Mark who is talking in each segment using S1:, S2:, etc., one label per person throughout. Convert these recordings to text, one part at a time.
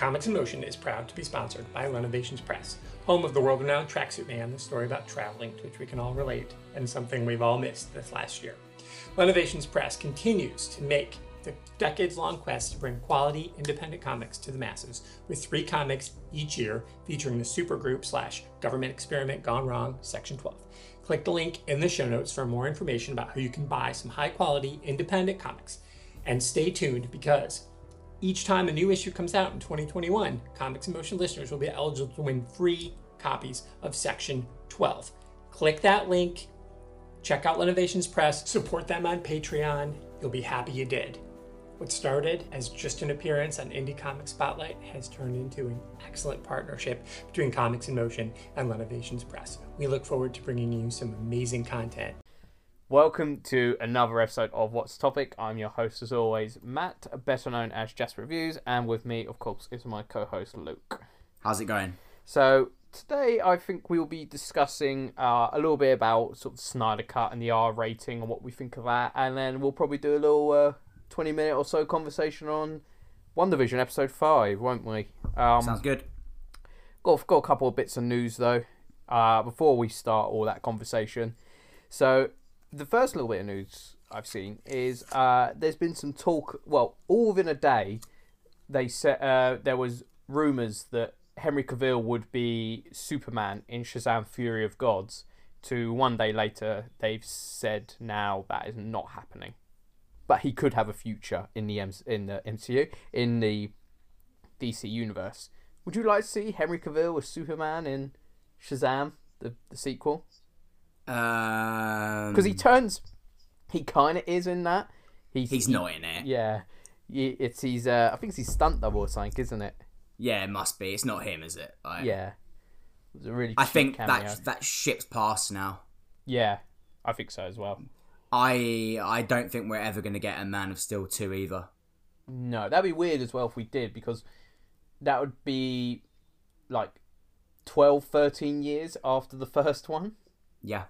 S1: Comics in Motion is proud to be sponsored by Renovations Press, home of the world renowned Tracksuit Man, the story about traveling to which we can all relate, and something we've all missed this last year. Renovations Press continues to make the decades long quest to bring quality independent comics to the masses with three comics each year featuring the supergroup slash government experiment gone wrong section 12 click the link in the show notes for more information about how you can buy some high quality independent comics and stay tuned because each time a new issue comes out in 2021 comics in motion listeners will be eligible to win free copies of section 12 click that link check out Lenovations Press support them on patreon you'll be happy you did what started as just an appearance on Indie Comic Spotlight has turned into an excellent partnership between Comics in Motion and Lenovations Press. We look forward to bringing you some amazing content.
S2: Welcome to another episode of What's Topic. I'm your host, as always, Matt, better known as Jasper Reviews, and with me, of course, is my co host, Luke.
S3: How's it going?
S2: So, today I think we will be discussing uh, a little bit about sort of Snyder Cut and the R rating and what we think of that, and then we'll probably do a little. Uh, 20 minute or so conversation on WandaVision episode 5, won't we?
S3: Um, Sounds good.
S2: Got, got a couple of bits of news though uh, before we start all that conversation. So, the first little bit of news I've seen is uh, there's been some talk, well, all within a day, they said uh, there was rumours that Henry Cavill would be Superman in Shazam Fury of Gods. To one day later, they've said now that is not happening but he could have a future in the M- in the MCU in the DC universe. Would you like to see Henry Cavill as Superman in Shazam, the, the sequel?
S3: Because
S2: um, he turns, he kind of is in that.
S3: He's, he's he, not in it.
S2: Yeah, it's he's. Uh, I think it's his stunt double or something, isn't it?
S3: Yeah, it must be. It's not him, is it?
S2: Like, yeah, it was a really.
S3: I think
S2: cameo.
S3: that that ship's passed now.
S2: Yeah, I think so as well.
S3: I I don't think we're ever going to get a Man of Steel two either.
S2: No, that'd be weird as well if we did because that would be like 12, 13 years after the first one.
S3: Yeah.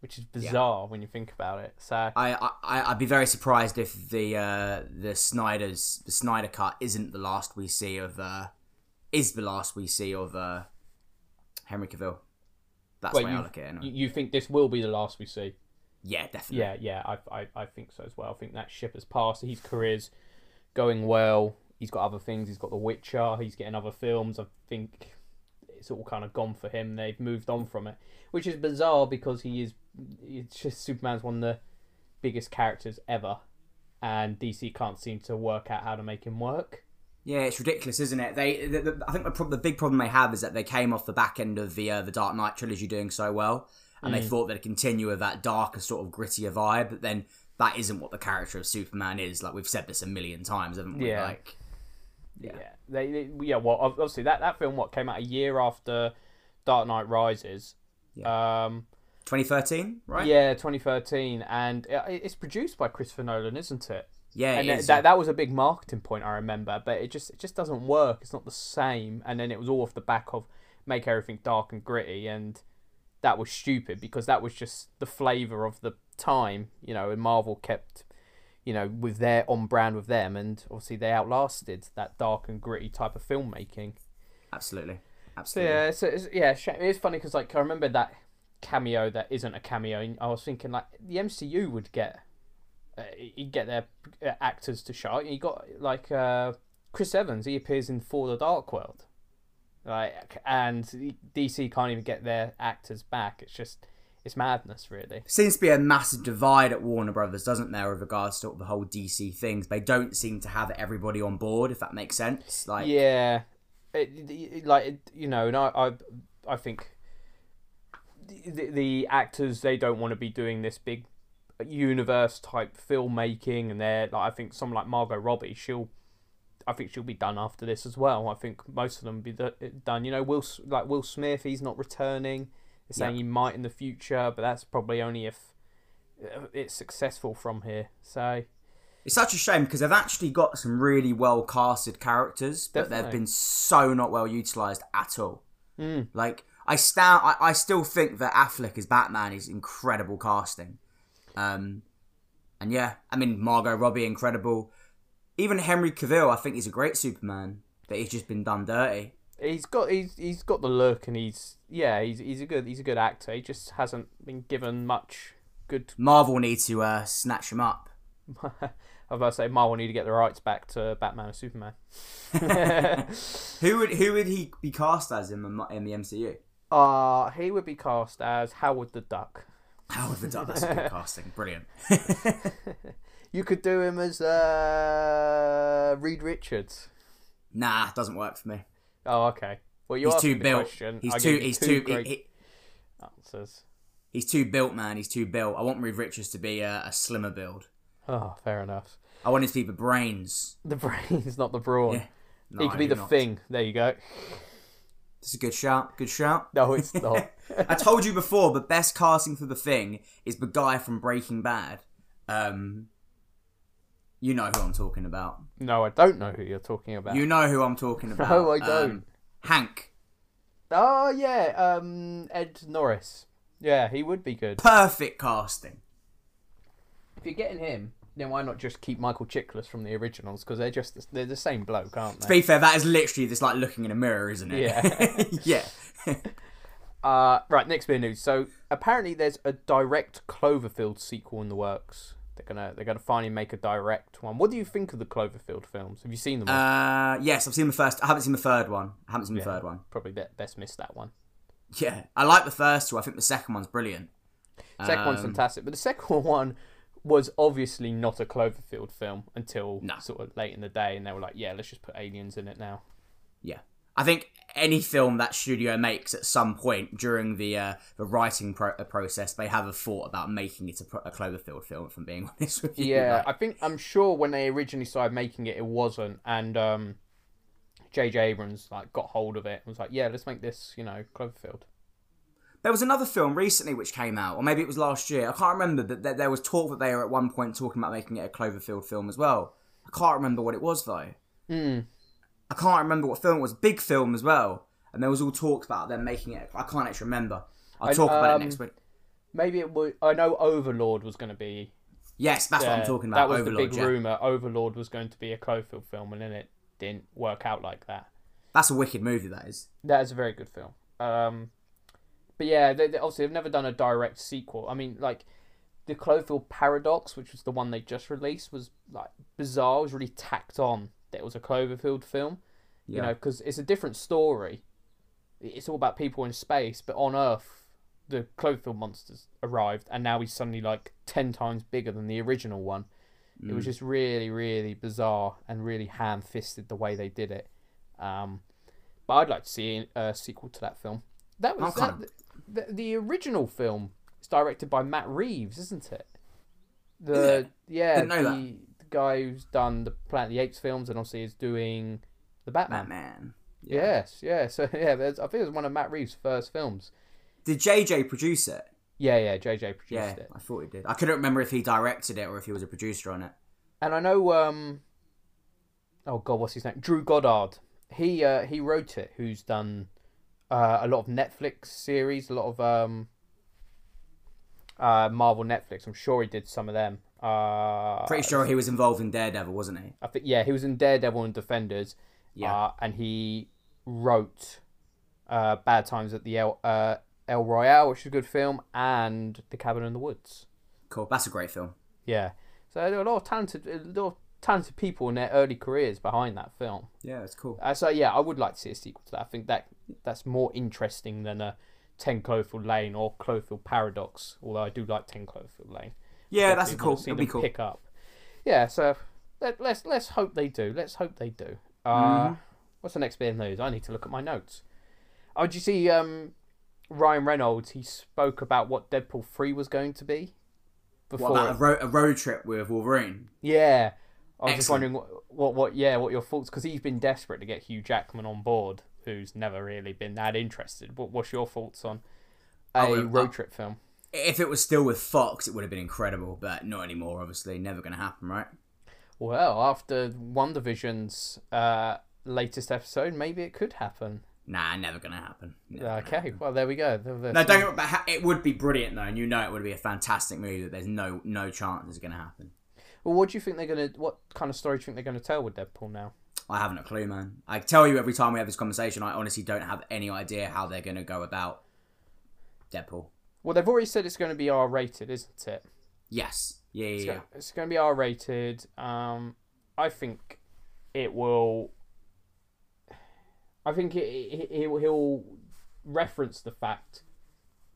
S2: Which is bizarre yeah. when you think about it. So
S3: I, I I'd be very surprised if the uh, the Snyder's the Snyder cut isn't the last we see of uh, is the last we see of uh, Henry Cavill. That's well, the way I look at it. Anyway.
S2: You think this will be the last we see?
S3: Yeah, definitely.
S2: Yeah, yeah, I, I, I think so as well. I think that ship has passed. His career's going well. He's got other things. He's got The Witcher. He's getting other films. I think it's all kind of gone for him. They've moved on from it, which is bizarre because he is. It's just Superman's one of the biggest characters ever, and DC can't seem to work out how to make him work.
S3: Yeah, it's ridiculous, isn't it? They, the, the, I think the, the big problem they have is that they came off the back end of the uh, the Dark Knight trilogy doing so well, and mm. they thought they'd continue with that darker, sort of grittier vibe. But then that isn't what the character of Superman is. Like we've said this a million times, haven't we?
S2: Yeah.
S3: Like,
S2: yeah, yeah. They, they, yeah. Well, obviously that that film what came out a year after Dark Knight Rises. Yeah. Um,
S3: 2013, right?
S2: Yeah, 2013, and it's produced by Christopher Nolan, isn't it?
S3: Yeah,
S2: and
S3: is,
S2: that
S3: yeah.
S2: that was a big marketing point I remember, but it just it just doesn't work. It's not the same, and then it was all off the back of make everything dark and gritty, and that was stupid because that was just the flavor of the time, you know, and Marvel kept, you know, with their on brand with them, and obviously they outlasted that dark and gritty type of filmmaking.
S3: Absolutely, absolutely.
S2: So yeah, it's, it's, yeah, it's funny because like I remember that cameo that isn't a cameo. I was thinking like the MCU would get, uh, you'd get their uh, actors to show. You got like uh, Chris Evans. He appears in Thor the Dark World. Like, and DC can't even get their actors back. It's just, it's madness, really.
S3: Seems to be a massive divide at Warner Brothers, doesn't there, with regards to the whole DC things? They don't seem to have everybody on board, if that makes sense. Like,
S2: yeah, it, it, like it, you know, and I, I, I think the, the actors they don't want to be doing this big universe type filmmaking, and they're like, I think someone like Margot Robbie, she'll I think she'll be done after this as well. I think most of them be done. You know, Will like Will Smith, he's not returning. They're saying he might in the future, but that's probably only if uh, it's successful from here. So
S3: it's such a shame because they've actually got some really well casted characters, but they've been so not well utilized at all.
S2: Mm.
S3: Like I stand, I, I still think that Affleck as Batman is incredible casting. Um, and yeah, I mean Margot Robbie incredible even Henry Cavill, I think he's a great Superman. but he's just been done dirty.
S2: He's got he's he's got the look, and he's yeah he's he's a good he's a good actor. He just hasn't been given much good.
S3: Marvel need to uh, snatch him up.
S2: I was about to say Marvel need to get the rights back to Batman and Superman.
S3: Who would who would he be cast as in the in the MCU?
S2: Uh he would be cast as Howard the Duck.
S3: Howard the Duck. That's good casting. Brilliant.
S2: You could do him as uh, Reed Richards.
S3: Nah, doesn't work for me.
S2: Oh, okay. Well, you
S3: He's too built.
S2: question.
S3: He's
S2: I
S3: too. He's too.
S2: great
S3: he-
S2: answers.
S3: he's too built, man. He's too built. I want Reed Richards to be a, a slimmer build.
S2: Oh, fair enough.
S3: I want him to be the brains.
S2: The brains, not the brawn.
S3: Yeah. No,
S2: he could be the
S3: not.
S2: thing. There you go.
S3: This is a good shout. Good shout.
S2: No, it's not.
S3: I told you before, the best casting for the thing is the guy from Breaking Bad. Um, you know who I'm talking about.
S2: no, I don't know who you're talking about.
S3: You know who I'm talking about.
S2: No, I
S3: Um,
S2: don't.
S3: Hank.
S2: Oh yeah, um, Dean Norris. Yeah, he would be good.
S3: Perfect casting.
S2: If you're getting him, then why not just keep Michael Chiklis from the originals? Because they're just they're the same bloke, aren't they?
S3: To be fair, that is literally just like looking in a mirror, isn't it? Yeah. yeah.
S2: Uh, right, next bit of news. So apparently, there's a direct Cloverfield sequel in the works. They're gonna they're gonna finally make a direct one. What do you think of the Cloverfield films? Have you seen them? all?
S3: Uh, yes, I've seen the first. I haven't seen the third one. I haven't seen the third one.
S2: Probably be- best miss that one.
S3: Yeah, I like the first two. I think the second one's brilliant.
S2: Second one's
S3: Um,
S2: fantastic, but the second one was obviously not a Cloverfield film until
S3: No.
S2: sort of late in the day, and they were like, "Yeah, let's just put aliens in it now."
S3: Yeah, I think any film that studio makes at some point during the uh, the writing pro- uh, process, they have a thought about making it a, pro- a Cloverfield film. If I'm being honest with you,
S2: Yeah,
S3: Like,
S2: I think I'm sure when they originally started making it, it wasn't, and um, J.J. Abrams like got hold of it and was like, "Yeah, let's make this, you know, Cloverfield."
S3: There was another film recently which came out, or maybe it was last year. I can't remember. That that there was talk that they were at one point talking about making it a Cloverfield film as well. I can't remember what it was though.
S2: Hmm.
S3: I can't remember what film it was. Big film as well, and there was all talk about them making it. I can't actually remember. I'll
S2: I-
S3: talk about
S2: um,
S3: it next week.
S2: Maybe it would. I know Overlord was going to be.
S3: Yes, that's what I'm talking about.
S2: That was
S3: Overlord.
S2: the big
S3: yeah.
S2: rumor. Overlord was going to be a Cloverfield film, and then it didn't work out like that.
S3: That's a wicked movie. That is.
S2: That is a very good film. Um, but yeah, they, they, obviously they've never done a direct sequel. I mean, like the Cloverfield Paradox, which was the one they just released, was like bizarre. It was really tacked on that it was a Cloverfield film. You know, because it's a different story. It's all about people in space, but on Earth, the Cloverfield monsters arrived, and now he's suddenly like ten times bigger than the original one. It
S3: Mm.
S2: was just really, really bizarre and really ham-fisted the way they did it. Um, but I'd like to see a sequel to that film. That was that, the, the original film is directed by Matt Reeves, isn't it? The
S3: Is it?
S2: yeah,
S3: Didn't know
S2: the,
S3: that.
S2: the guy who's done the Planet of the Apes films and obviously is doing the Batman.
S3: Batman.
S2: Yes, yeah. So yeah, there's, I think it was one of Matt Reeves' first films.
S3: Did JJ produce it?
S2: Yeah, yeah. JJ produced
S3: Yeah,
S2: it.
S3: I thought he did. I couldn't remember if he directed it or if he was a producer on it.
S2: And I know, um, oh god, what's his name? Drew Goddard. He uh, he wrote it. Who's done uh, a lot of Netflix series, a lot of um, uh, Marvel Netflix. I'm sure he did some of them. Uh,
S3: Pretty sure he was involved in Daredevil, wasn't he?
S2: I think yeah, he was in Daredevil and Defenders.
S3: Yeah.
S2: uh, and he wrote uh, Bad Times at the El uh, El Royale, which is a good film, and The Cabin in the Woods.
S3: Cool. That's a great film.
S2: Yeah, so there are a lot of talented, a lot of talented people in their early careers behind that film.
S3: Yeah, it's cool.
S2: Uh, so yeah, I would like to see a sequel to that. I think that that's more interesting than a Ten Cloverfield Lane or Cloverfield Paradox. Although I do like Ten Cloverfield Lane.
S3: Yeah, that's a cool.
S2: see
S3: It'll be cool.
S2: Pick up. Yeah, so let, let's let's hope they do. Let's hope they do. Uh,
S3: Mm-hmm.
S2: What's the next bit of news? I need to look at my notes. Oh, did you see um, Ryan Reynolds? He spoke about what Deadpool three was going to be. Before
S3: What about a, ro- a road trip with Wolverine?
S2: yeah, I was just wondering what, what, what, yeah, what your thoughts? Because he's been desperate to get Hugh Jackman on board, who's never really been that interested. What, what's your thoughts on a
S3: uh,
S2: road trip film?
S3: If it was still with Fox, it would have been incredible, but not anymore. Obviously, never going to happen, right?
S2: Well, after WandaVision's uh, latest episode, maybe it could happen.
S3: Nah, never going to happen. Never
S2: Okay,
S3: happen.
S2: well there we go. There's
S3: No, don't. But ha- it would be brilliant though, and you know it would be a fantastic movie. That there's no no chance it's going to happen.
S2: Well, what do you think they're gonna? What kind of story do you think they're gonna tell with Deadpool now?
S3: I haven't a clue, man. I tell you every time we have this conversation, I honestly don't have any idea how they're going to go about Deadpool.
S2: Well, they've already said it's going to be R rated, isn't it?
S3: Yes. Yeah, yeah,
S2: It's,
S3: yeah.
S2: going, it's going to be R rated. Um, I think it will. I think it, it, he'll, he'll reference the fact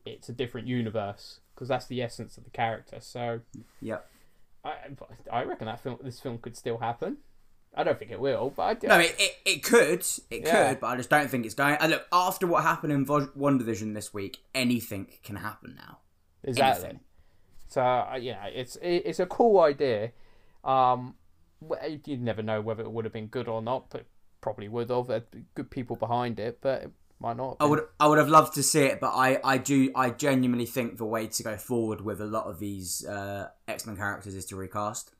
S2: it's a different universe because that's the essence of the character. So
S3: yeah,
S2: I, I reckon that film, this film could still happen. I don't think it will, but I do.
S3: No, it, it, it could. It
S2: Yeah.
S3: could, but I just don't think it's going. And look, after what happened in Vo- WandaVision this week, anything can happen now.
S2: Exactly.
S3: anything.
S2: So uh, yeah, it's it, it's a cool idea. Um, you never know whether it would have been good or not, but probably would have. There'd be good people behind it, but it might not. have
S3: I would I would have loved to see it, but I, I do I genuinely think the way to go forward with a lot of these uh, X Men characters is to recast.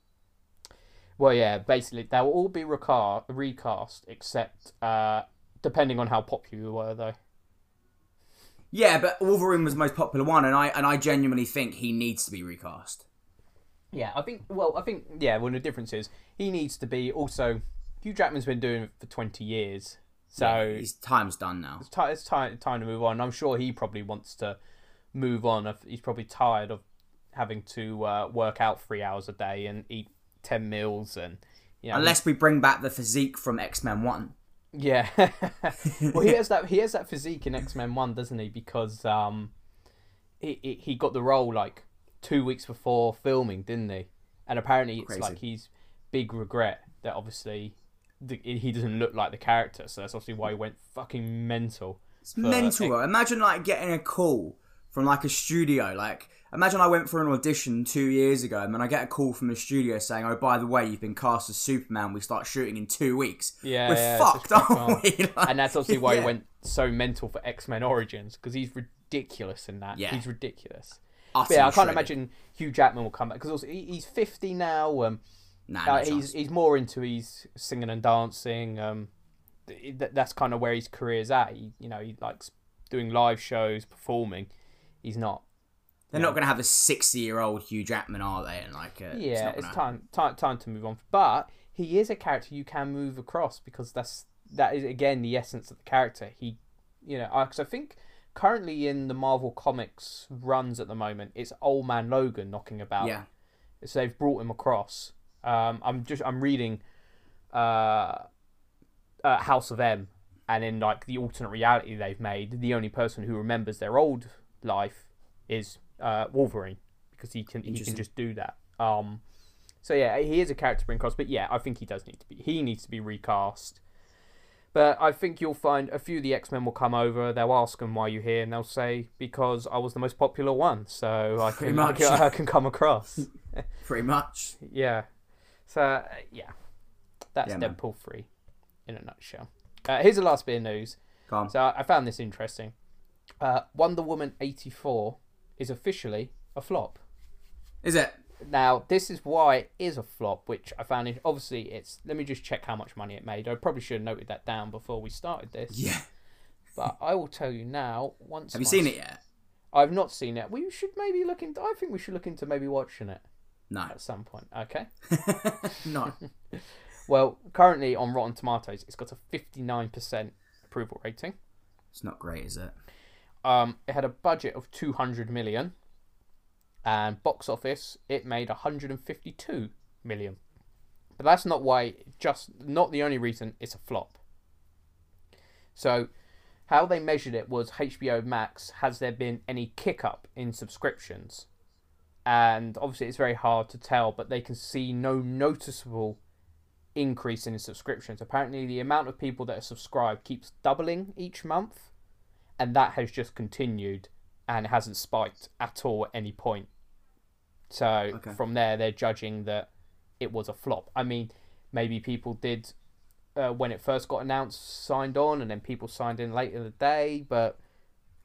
S2: Well, yeah, basically they'll all be reca- recast except uh, depending on how popular you were, though.
S3: Yeah, but Wolverine was the most popular one, and I and I genuinely think he needs to be recast.
S2: Yeah, I think. Well, I think. Yeah, well, the difference is he needs to be also. Hugh Jackman's been doing it for twenty years, so
S3: His time's done now.
S2: it's, ti- it's time time to move on. I'm sure he probably wants to move on. He's probably tired of having to uh, work out three hours a day and eat ten meals and you know.
S3: Unless we bring back the physique from X Men One.
S2: yeah, well, he has that he has that physique in X Men One, doesn't he? Because um, he he- he got the role like two weeks before filming, didn't he? And apparently, it's
S3: Crazy.
S2: like his big regret that obviously the, he doesn't look like the character, so that's obviously why he went fucking mental.
S3: It's mental. Imagine like getting a call from like a studio. Like imagine I went for an audition two years ago, and then I get a call from the studio saying, "Oh, by the way, you've been cast as Superman. We start shooting in two weeks."
S2: Yeah,
S3: we're
S2: yeah,
S3: fucked, aren't we? Like,
S2: and that's obviously why
S3: yeah.
S2: he went so mental for X Men Origins because he's ridiculous in that.
S3: Yeah.
S2: he's ridiculous. Yeah, I can't
S3: shredded.
S2: imagine Hugh Jackman will come back because also he, he's fifty now. Um,
S3: Nah,
S2: uh,
S3: no
S2: he's
S3: chance.
S2: he's more into his singing and dancing. Um, th- that's kind of where his career's at. He, you know, he likes doing live shows, performing. He's not.
S3: They're not going to have a sixty-year-old Hugh Jackman, are they? And like, uh,
S2: Yeah, it's,
S3: gonna
S2: time, time time to move on. But he is a character you can move across because that's that is again the essence of the character. He, you know, because I think currently in the Marvel Comics runs at the moment, it's Old Man Logan knocking about.
S3: Yeah,
S2: So they've brought him across. Um, I'm just I'm reading, uh, uh, House of M, and in like the alternate reality they've made, the only person who remembers their old life is uh, Wolverine because he can he can just do that. Um, so yeah, he is a character bring across, but yeah, I think he does need to be he needs to be recast. But I think you'll find a few of the X Men will come over. They'll ask him why you're here, and they'll say because I was the most popular one, so I can I
S3: much.
S2: can, I can come across.
S3: pretty much.
S2: Yeah. So uh, yeah, that's
S3: Yeah, man.
S2: Deadpool three, in a nutshell. Uh, here's the last bit of news. So I found this interesting. Uh, Wonder Woman eighty four is officially a flop.
S3: Is it?
S2: Now this is why it is a flop, which I found. In, obviously, it's. Let me just check how much money it made. I probably should have noted that down before we started this.
S3: Yeah.
S2: But I will tell you now. Once
S3: Have you seen it yet?
S2: I've not seen it. We should maybe look into. I think we should look into maybe watching it
S3: No.
S2: at some point. Okay.
S3: no.
S2: Well, currently on Rotten Tomatoes, it's got a 59% approval rating.
S3: It's not great, is it?
S2: Um, it had a budget of 200 million, and box office it made 152 million. But that's not why. Just not the only reason it's a flop. So, how they measured it was HBO Max. Has there been any kick up in subscriptions? And obviously, it's very hard to tell, but they can see no noticeable increase in subscriptions. Apparently, the amount of people that are subscribed keeps doubling each month, and that has just continued and hasn't spiked at all at any point. So
S3: Okay.
S2: from there, they're judging that it was a flop. I mean, maybe people did uh, when it first got announced, signed on, and then people signed in later in the day, but.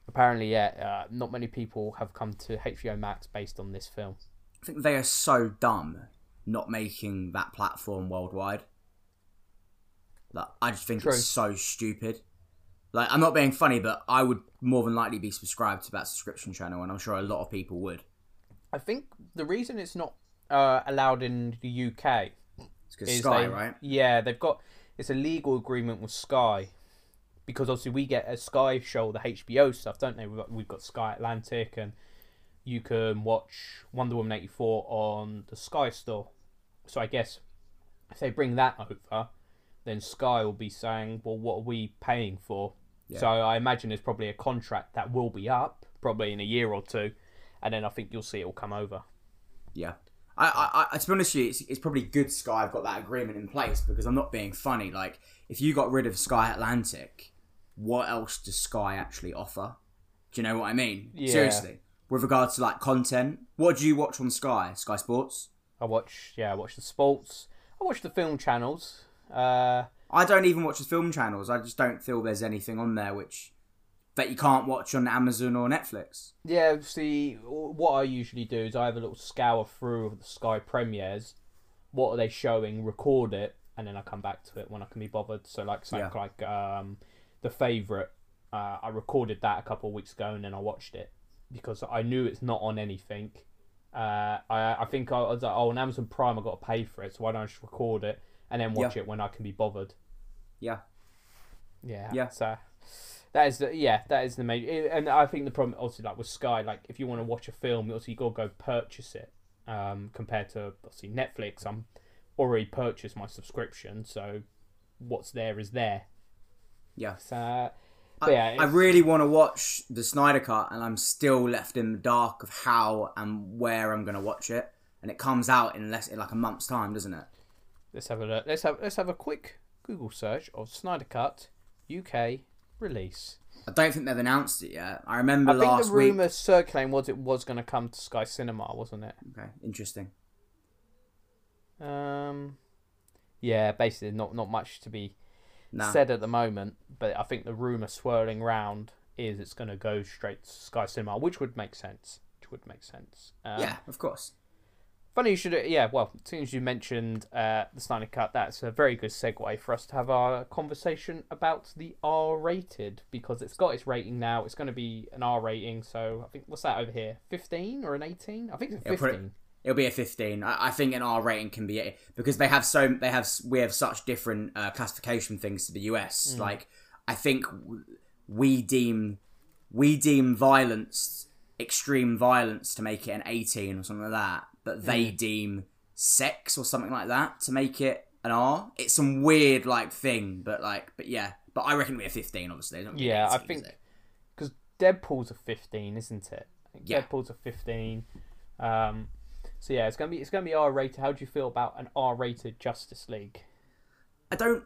S2: Apparently, yeah, uh, not many people have come to HBO Max based on this film.
S3: I think they are so dumb not making that platform worldwide. Like, I just think
S2: True.
S3: it's so stupid. Like, I'm not being funny, but I would more than likely be subscribed to that subscription channel, and I'm sure a lot of people would.
S2: I think the reason it's not uh, allowed in the UK
S3: It's
S2: is
S3: Sky,
S2: they,
S3: right?
S2: Yeah, they've got it's a legal agreement with Sky because obviously we get a Sky show the HBO stuff, don't they? We've got, we've got Sky Atlantic and you can watch Wonder Woman eighty four on the Sky Store. So I guess if they bring that over, then Sky will be saying, "Well, what are we paying for?"
S3: Yeah.
S2: So I imagine there's probably a contract that will be up probably in a year or two, and then I think you'll see it will come over.
S3: Yeah. I, I, I, to be honest with you, it's, it's probably good Sky have got that agreement in place because I'm not being funny. Like, if you got rid of Sky Atlantic, what else does Sky actually offer? Do you know what I mean?
S2: Yeah.
S3: Seriously. With regards to like content, what do you watch on Sky? Sky Sports?
S2: I watch, yeah, I watch the sports. I watch the film channels. Uh,
S3: I don't even watch the film channels. I just don't feel there's anything on there which that you can't watch on Amazon or Netflix.
S2: Yeah, see, what I usually do is I have a little scour through of the Sky premieres. What are they showing? Record it, and then I come back to it when I can be bothered. So, like something
S3: Yeah.
S2: like um, the favorite, uh, I recorded that a couple of weeks ago, and then I watched it because I knew it's not on anything. Uh, I I think I was like, oh, on Amazon Prime I got to pay for it, so why don't I just record it and then watch it when I can be bothered?
S3: Yeah.
S2: Yeah.
S3: Yeah.
S2: So that is the yeah that is the main and I think the problem also like with Sky like if you want to watch a film obviously you got to go purchase it um compared to obviously Netflix I'm already purchased my subscription so what's there is there
S3: Yeah.
S2: so
S3: I,
S2: yeah
S3: I really want to watch the Snyder Cut, and I'm still left in the dark of how and where I'm going to watch it. And it comes out in less in like a month's time, doesn't it?
S2: let's have a look let's have let's have a quick Google search of Snyder Cut UK release
S3: I don't think they've announced it yet. I remember last week.
S2: I think the
S3: week.
S2: rumor circulating was it was going to come to Sky Cinema wasn't it
S3: Okay, interesting.
S2: um yeah basically not not much to be
S3: Nah.
S2: said at the moment, but I think the rumor swirling round is it's going to go straight to Sky Cinema, which would make sense. Which would make sense. Um,
S3: yeah, of course.
S2: Funny you should. Yeah. Well, as soon as you mentioned uh, the Snyder Cut, that's a very good segue for us to have our conversation about the R-rated because it's got its rating now. It's going to be an R rating. So I think what's that over here? Fifteen or an eighteen? I think it's a
S3: It'll it-
S2: fifteen.
S3: It'll be a 15. I, I think an R rating can be because they have so they have we have such different uh, classification things to the US. Like I think we deem we deem violence extreme violence to make it an 18 or something like that, but they deem sex or something like that to make it an R. It's some weird like thing, but like but yeah, but I reckon we're 15 obviously. It's not gonna be an
S2: Yeah, I
S3: 18, is
S2: think because Deadpool's a fifteen, isn't it? I
S3: Yeah.
S2: Deadpool's a fifteen. Um, so yeah, it's gonna be it's gonna be R rated. How do you feel about an R rated Justice League?
S3: I don't.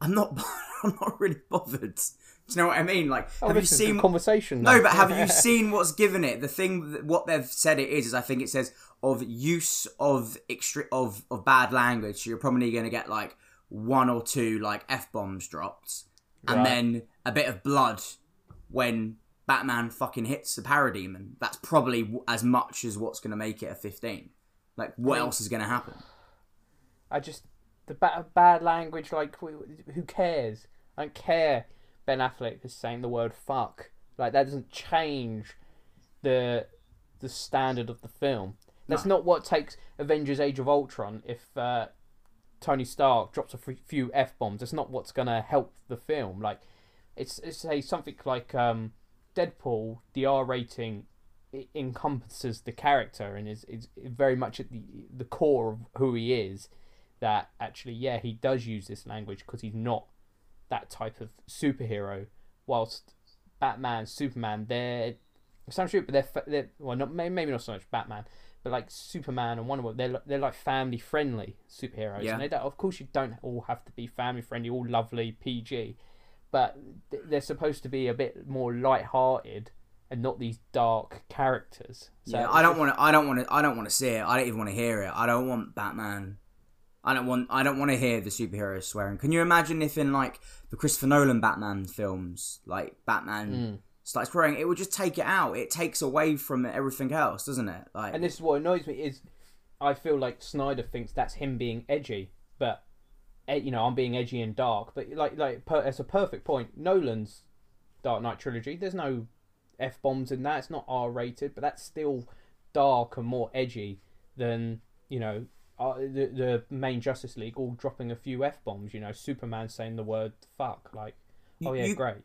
S3: I'm not. I'm not really bothered. Do you know what I mean? Like,
S2: Oh,
S3: have you seen?
S2: conversation?
S3: No,
S2: though.
S3: but have you seen what's given it? The thing, that, what they've said it is, is I think it says of use of extre- of of bad language. So you're probably going to get like one or two like f bombs dropped, and
S2: Right.
S3: then a bit of blood when Batman fucking hits the parademon. That's probably as much as what's going to make it a 15. Like, what else is going to happen?
S2: I just the ba- bad language. Like, who cares? I don't care. Ben Affleck is saying the word "fuck." Like that doesn't change the the standard of the film. That's not what takes Avengers: Age of Ultron. If uh, Tony Stark drops a few f bombs, that's not what's gonna help the film. Like, it's it's say something like um, Deadpool. The R rating encompasses the character and is is very much at the the core of who he is. That actually, yeah, he does use this language because he's not that type of superhero. Whilst Batman, Superman, they're some true, but they're, they're well, not maybe not so much Batman, but like Superman and Wonder Woman, they're they're like family friendly superheroes,
S3: Yeah.
S2: and they don't, of course you don't all have to be family friendly, all lovely PG, but they're supposed to be a bit more light-hearted and not these dark characters. So
S3: yeah, I don't want to. I don't want to. I don't want to see it. I don't even want to hear it. I don't want Batman. I don't want. I don't want to hear the superheroes swearing. Can you imagine if in like the Christopher Nolan Batman films, like Batman
S2: Hmm.
S3: starts swearing, it would just take it out. It takes away from everything else, doesn't it? Like,
S2: And this is what annoys me is I feel like Snyder thinks that's him being edgy, but eh, you know I'm being edgy and dark. But like like per, it's a perfect point. Nolan's Dark Knight trilogy. There's no f bombs in that. It's not R rated, but that's still dark and more edgy than you know uh, the the main Justice League all dropping a few f bombs. You know, Superman saying the word fuck. Like, oh yeah,
S3: you-
S2: great.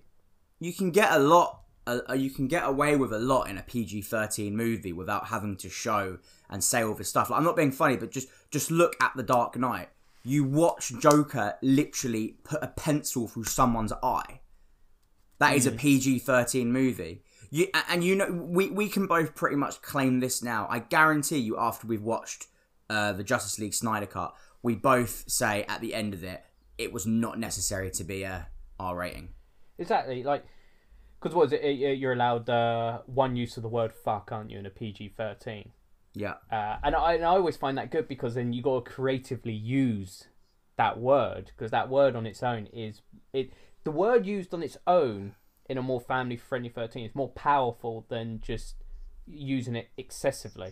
S3: you can get a lot uh, you can get away with a lot in a PG-13 movie without having to show and say all this stuff. Like, I'm not being funny, but just just look at The Dark Knight. You watch Joker literally put a pencil through someone's eye. That is a PG-13 movie. You and you know we we can both pretty much claim this now. I guarantee you after we've watched uh, the Justice League Snyder cut, we both say at the end of it it was not necessary to be a R rating.
S2: Exactly. Like, because what is it? uh, You're allowed uh, one use of the word fuck, aren't you, in a PG thirteen?
S3: Yeah.
S2: Uh, and I, and I always find that good because then you got to creatively use that word because that word on its own is it. The word used on its own in a more family friendly thirteen is more powerful than just using it excessively.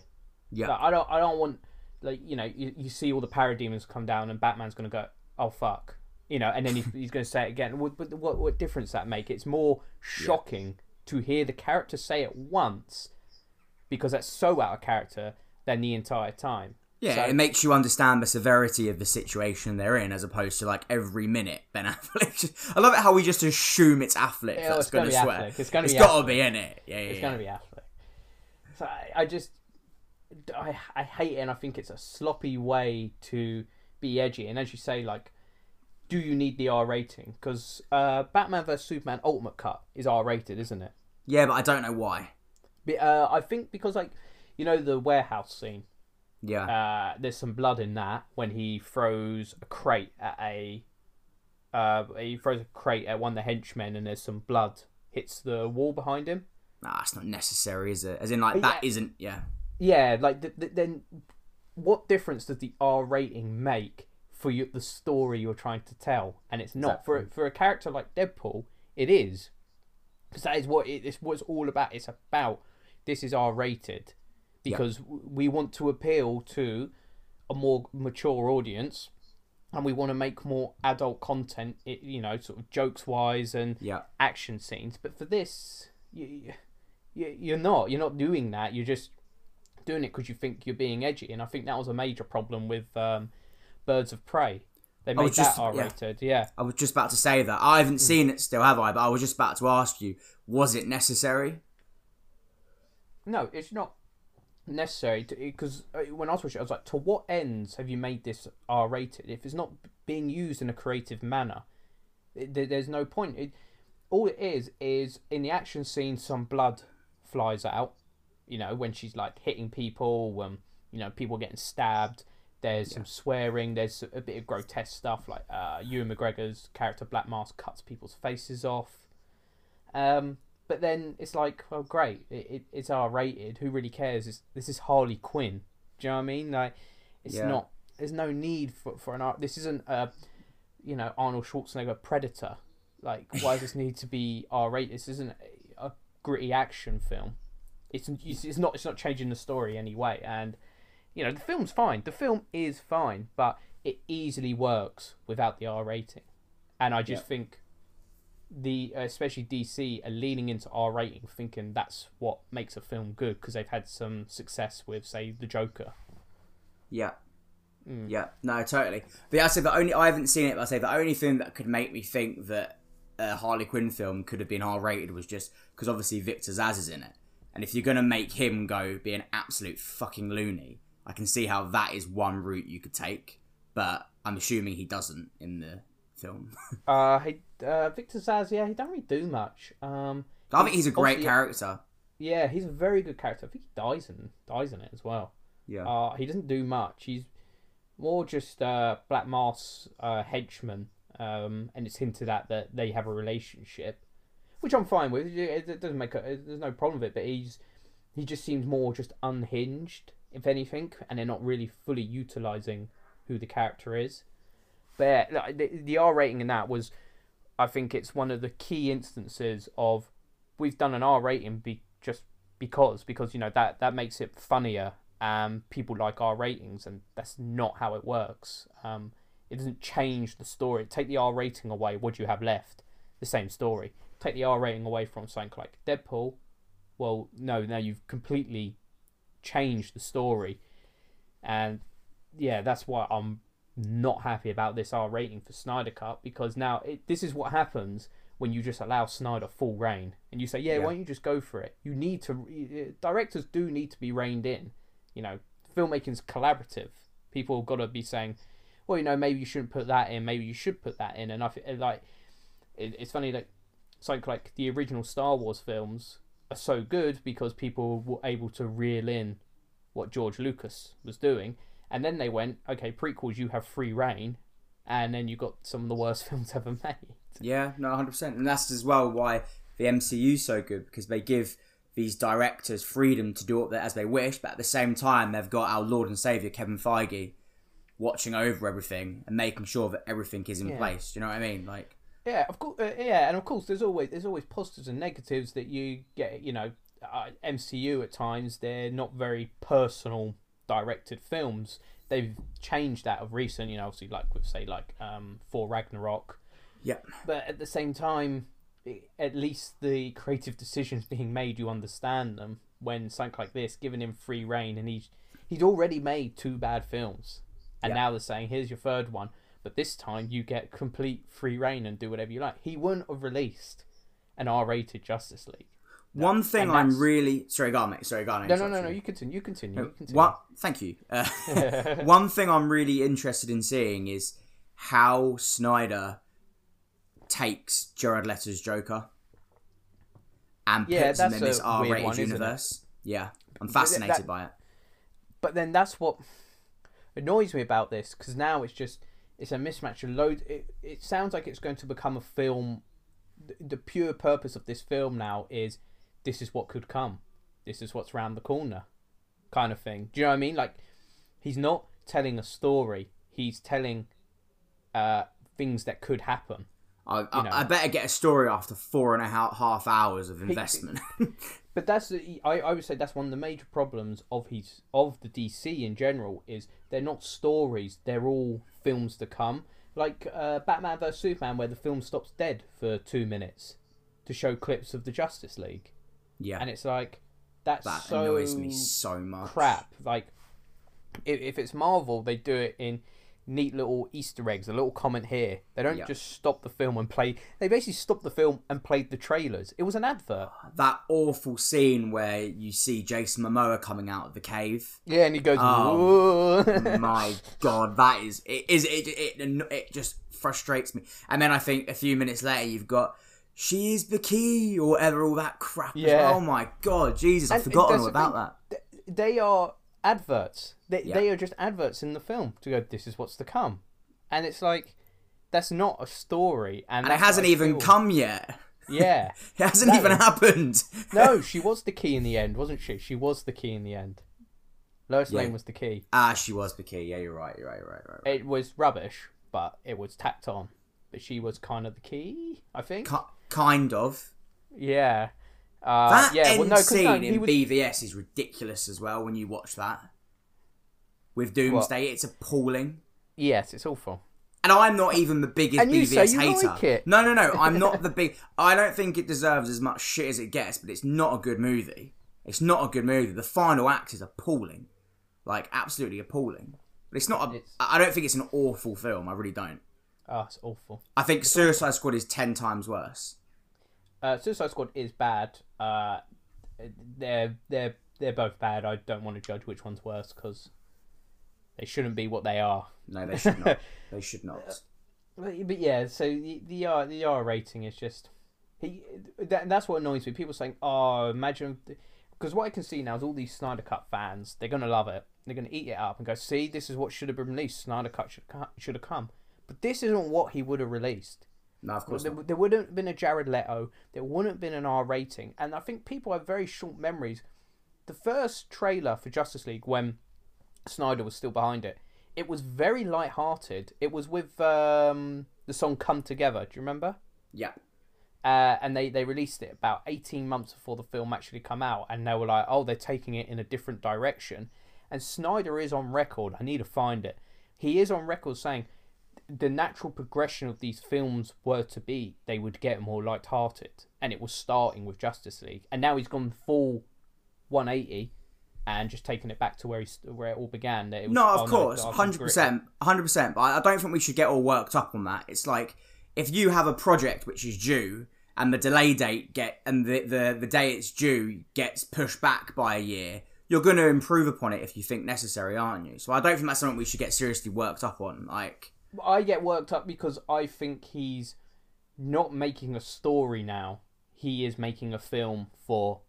S3: Yeah.
S2: Like, I don't. I don't want like you know you, you see all the parademons come down and Batman's gonna go oh fuck you know and then he's, he's gonna say it again. What, what what what difference that make? It's more shocking to hear the character say it once because that's so out of character than the entire time.
S3: Yeah,
S2: So-
S3: it makes you understand the severity of the situation they're in, as opposed to like every minute Ben Affleck. I love it how we just assume it's Affleck
S2: Yeah,
S3: that's
S2: gonna
S3: going to swear.
S2: Affleck. It's gonna
S3: it's
S2: be
S3: got to be in it. Yeah, yeah.
S2: It's
S3: yeah.
S2: gonna be Affleck. So I, I just I I hate it and I think it's a sloppy way to be edgy. And as you say, like, do you need the R rating? Because uh, Batman vs Superman Ultimate Cut is R rated, isn't it?
S3: Yeah, but I don't know why.
S2: But, uh, I think because like you know the warehouse scene.
S3: Yeah,
S2: Uh, there's some blood in that when he throws a crate at a. Uh, he throws a crate at one of the henchmen, and there's some blood hits the wall behind him.
S3: nah, it's not necessary, is it? As in, like that
S2: Yeah.
S3: isn't. Yeah,
S2: yeah, like th- th- then what difference does the R rating make for you, the story you're trying to tell? And it's not for for a character like Deadpool. It is because that is what it, it's what it's all about. It's about this is R rated because w we want to appeal to a more mature audience. And we want to make more adult content, it, you know, sort of jokes wise and
S3: yeah.
S2: action scenes. But for this, you, you you're not. You're not doing that. You're just doing it because you think you're being edgy. And I think that was a major problem with um, Birds of Prey. They made
S3: just-
S2: that R-rated. Yeah.
S3: I was just about to say that. I haven't seen it still, have I? But I was just about to ask you: Was it necessary?
S2: No, it's not necessary because when I was watching, it, I was like, to what ends have you made this R-rated? If it's not being used in a creative manner, it, there's no point. It, all it is is in the action scene, some blood flies out. You know, when she's like hitting people, when you know people getting stabbed. There's some swearing. There's a bit of grotesque stuff like uh, Ewan McGregor's character Black Mask cuts people's faces off. Um, but then it's like, well, great, it, it, it's R rated. Who really cares? It's, this is Harley Quinn. Do you know what I mean? Like, it's
S3: Yeah.
S2: not. There's no need for for an R. This isn't a, you know, Arnold Schwarzenegger Predator. Like, why does this need to be R rated? This isn't a, a gritty action film. It's it's not it's not changing the story anyway. And you know, the film's fine. The film is fine, but it easily works without the R rating. And I just think the especially DC are leaning into R rating, thinking that's what makes a film good because they've had some success with, say, the Joker.
S3: Yeah.
S2: Hmm.
S3: Yeah, no, totally. But yeah, I say the only I haven't seen it. But I say the only thing that could make me think that a Harley Quinn film could have been R rated was just because obviously Victor Zsasz is in it, and if you're gonna make him go be an absolute fucking loony, I can see how that is one route you could take. But I'm assuming he doesn't in the film.
S2: Uh, he, uh, Victor Zsasz, yeah, he don't really do much. Um,
S3: I think he's a great character.
S2: yeah, he's a very good character. I think he dies in dies in it as well.
S3: Yeah.
S2: Uh, he doesn't do much. He's more just uh, Black Mask's uh, henchman, um, and it's hinted at that they have a relationship, which I'm fine with. It, doesn't make a, there's no problem with it. But he's he just seems more just unhinged, if anything, and they're not really fully utilizing who the character is. But the, the R rating in that was, I think it's one of the key instances of we've done an R rating be just because because you know that that makes it funnier um people like R ratings and that's not how it works um it doesn't change the story take the R rating away what do you have left the same story take the R rating away from something like Deadpool well no now you've completely changed the story and yeah, that's why I'm not happy about this R rating for Snyder Cut because now it, this is what happens when you just allow Snyder full reign and you say, yeah,
S3: Yeah.
S2: why don't you just go for it? You need to. uh, Directors do need to be reined in. You know, filmmaking's collaborative. People have got to be saying, well, you know, maybe you shouldn't put that in. Maybe you should put that in. And I feel like it, it's funny that something like the original Star Wars films are so good because people were able to reel in what George Lucas was doing, and then they went, okay, prequels, you have free reign, and then you got some of the worst films ever made.
S3: Yeah, no, hundred percent, and that's as well why the MCU's so good because they give these directors freedom to do it as they wish, but at the same time they've got our Lord and Savior Kevin Feige watching over everything and making sure that everything is in
S2: Yeah.
S3: place. Do you know what I mean? Like,
S2: Yeah, of course. Uh, yeah, and of course, there's always there's always positives and negatives that you get. You know, uh, MCU at times they're not very personal directed films. They've changed that of recent. You know, obviously, like with say like um, for Ragnarok,
S3: yeah,
S2: but at the same time, at least the creative decisions being made, you understand them. When something like this, giving him free reign, and he's he'd already made two bad films, and
S3: Yeah.
S2: now they're saying, "Here's your third one." But this time, you get complete free reign and do whatever you like. He wouldn't have released an R-rated Justice League.
S3: one thing I'm
S2: really-
S3: sorry, go on, mate. Sorry, go on.
S2: No, no, no, no.
S3: you.
S2: Continue. You continue. You continue.
S3: What? Thank you. Uh, one thing I'm really interested in seeing is how Snyder takes Jared Leto's Joker and
S2: Yeah,
S3: puts him in this R-rated
S2: one,
S3: universe. Yeah, I'm
S2: that-
S3: fascinated by it.
S2: But then that's what annoys me about this because now it's just it's a mismatch of load. It, it sounds like it's going to become a film. The, the pure purpose of this film now is this is what could come, this is what's round the corner, kind of thing. Do you know what I mean? Like he's not telling a story; he's telling uh, things that could happen.
S3: I, I,
S2: know.
S3: I better get a story after four and a half, half hours of investment.
S2: But that's the- I, I would say that's one of the major problems of his of the DC in general is they're not stories they're all films to come. Like uh, Batman vs Superman where the film stops dead for two minutes to show clips of the Justice League.
S3: Yeah,
S2: and it's like that's
S3: that
S2: so
S3: annoys me so much.
S2: crap. Like if, if it's Marvel they do it in neat little Easter eggs a little comment here they don't
S3: Yeah.
S2: just stop the film and play they basically stopped the film and played the trailers it was an advert ah,
S3: That awful scene where you see Jason Momoa coming out of the cave.
S2: yeah and he goes
S3: Oh. My god, that is it is it, it it it just frustrates me. And then I think a few minutes later you've got she is the key or whatever, all that crap.
S2: Yeah.
S3: well. Oh my god, Jesus, I've forgotten all about that.
S2: they are adverts. They,
S3: Yeah.
S2: they are just adverts in the film to go. This is what's to come, and it's like that's not a story, and,
S3: And it hasn't even
S2: feel.
S3: come yet.
S2: Yeah,
S3: It hasn't
S2: No.
S3: even happened.
S2: no, she was the key in the end, wasn't she? She was the key in the end. Lois
S3: Yeah.
S2: Lane was the key.
S3: Ah, she was the key. Yeah, you're right. You're right. You're right. You're right.
S2: It was rubbish, but it was tacked on. But she was kind of the key, I think.
S3: Ki- kind of.
S2: Yeah. Uh,
S3: That
S2: yeah,
S3: end
S2: well, no,
S3: scene
S2: no,
S3: in
S2: was,
S3: BVS is ridiculous as well when you watch that. With Doomsday, it's appalling.
S2: yes, it's awful.
S3: And I'm not even the biggest
S2: And you
S3: BVS
S2: say you
S3: hater.
S2: like it.
S3: No, no, no. I'm not the big. I don't think it deserves as much shit as it gets, but it's not a good movie. It's not a good movie. The final act is appalling, like absolutely appalling. But it's not. A,
S2: It's-
S3: I don't think it's an awful film. I really don't.
S2: Oh, it's awful.
S3: I think Suicide Squad is ten times worse.
S2: Uh, Suicide Squad is bad. Uh, they're they're they're both bad. I don't want to judge which one's worse because they shouldn't be what they are.
S3: No, they should not. they should not.
S2: Uh, but, but yeah, so the the R the R rating is just he. That, that's what annoys me. People saying, "Oh, imagine," because what I can see now is all these Snyder Cut fans. They're gonna love it. They're gonna eat it up and go, "See, this is what should have been released. Snyder Cut should should have come." But this isn't what he would have released.
S3: No, of course
S2: There,
S3: not.
S2: there wouldn't have been a Jared Leto. There wouldn't have been an R rating. And I think people have very short memories. The first trailer for Justice League, when Snyder was still behind it, it was very light-hearted. It was with um, the song "Come Together." Do you remember?
S3: Yeah.
S2: Uh, and they, they released it about 18 months before the film actually come out and they were like oh they're taking it in a different direction and snyder is on record i need to find it he is on record saying the natural progression of these films were to be they would get more light-hearted and it was starting with justice league and now he's gone full 180 and just taking it back to where he, where it all began. That it was,
S3: No,
S2: oh,
S3: of course, hundred percent, hundred percent. But I I don't think we should get all worked up on that. It's like if you have a project which is due and the delay date get and the the, the day it's due gets pushed back by a year, you're going to improve upon it if you think necessary, aren't you? So I don't think that's something we should get seriously worked up on. Like,
S2: I get worked up because I think he's not making a story now. He is making a film for.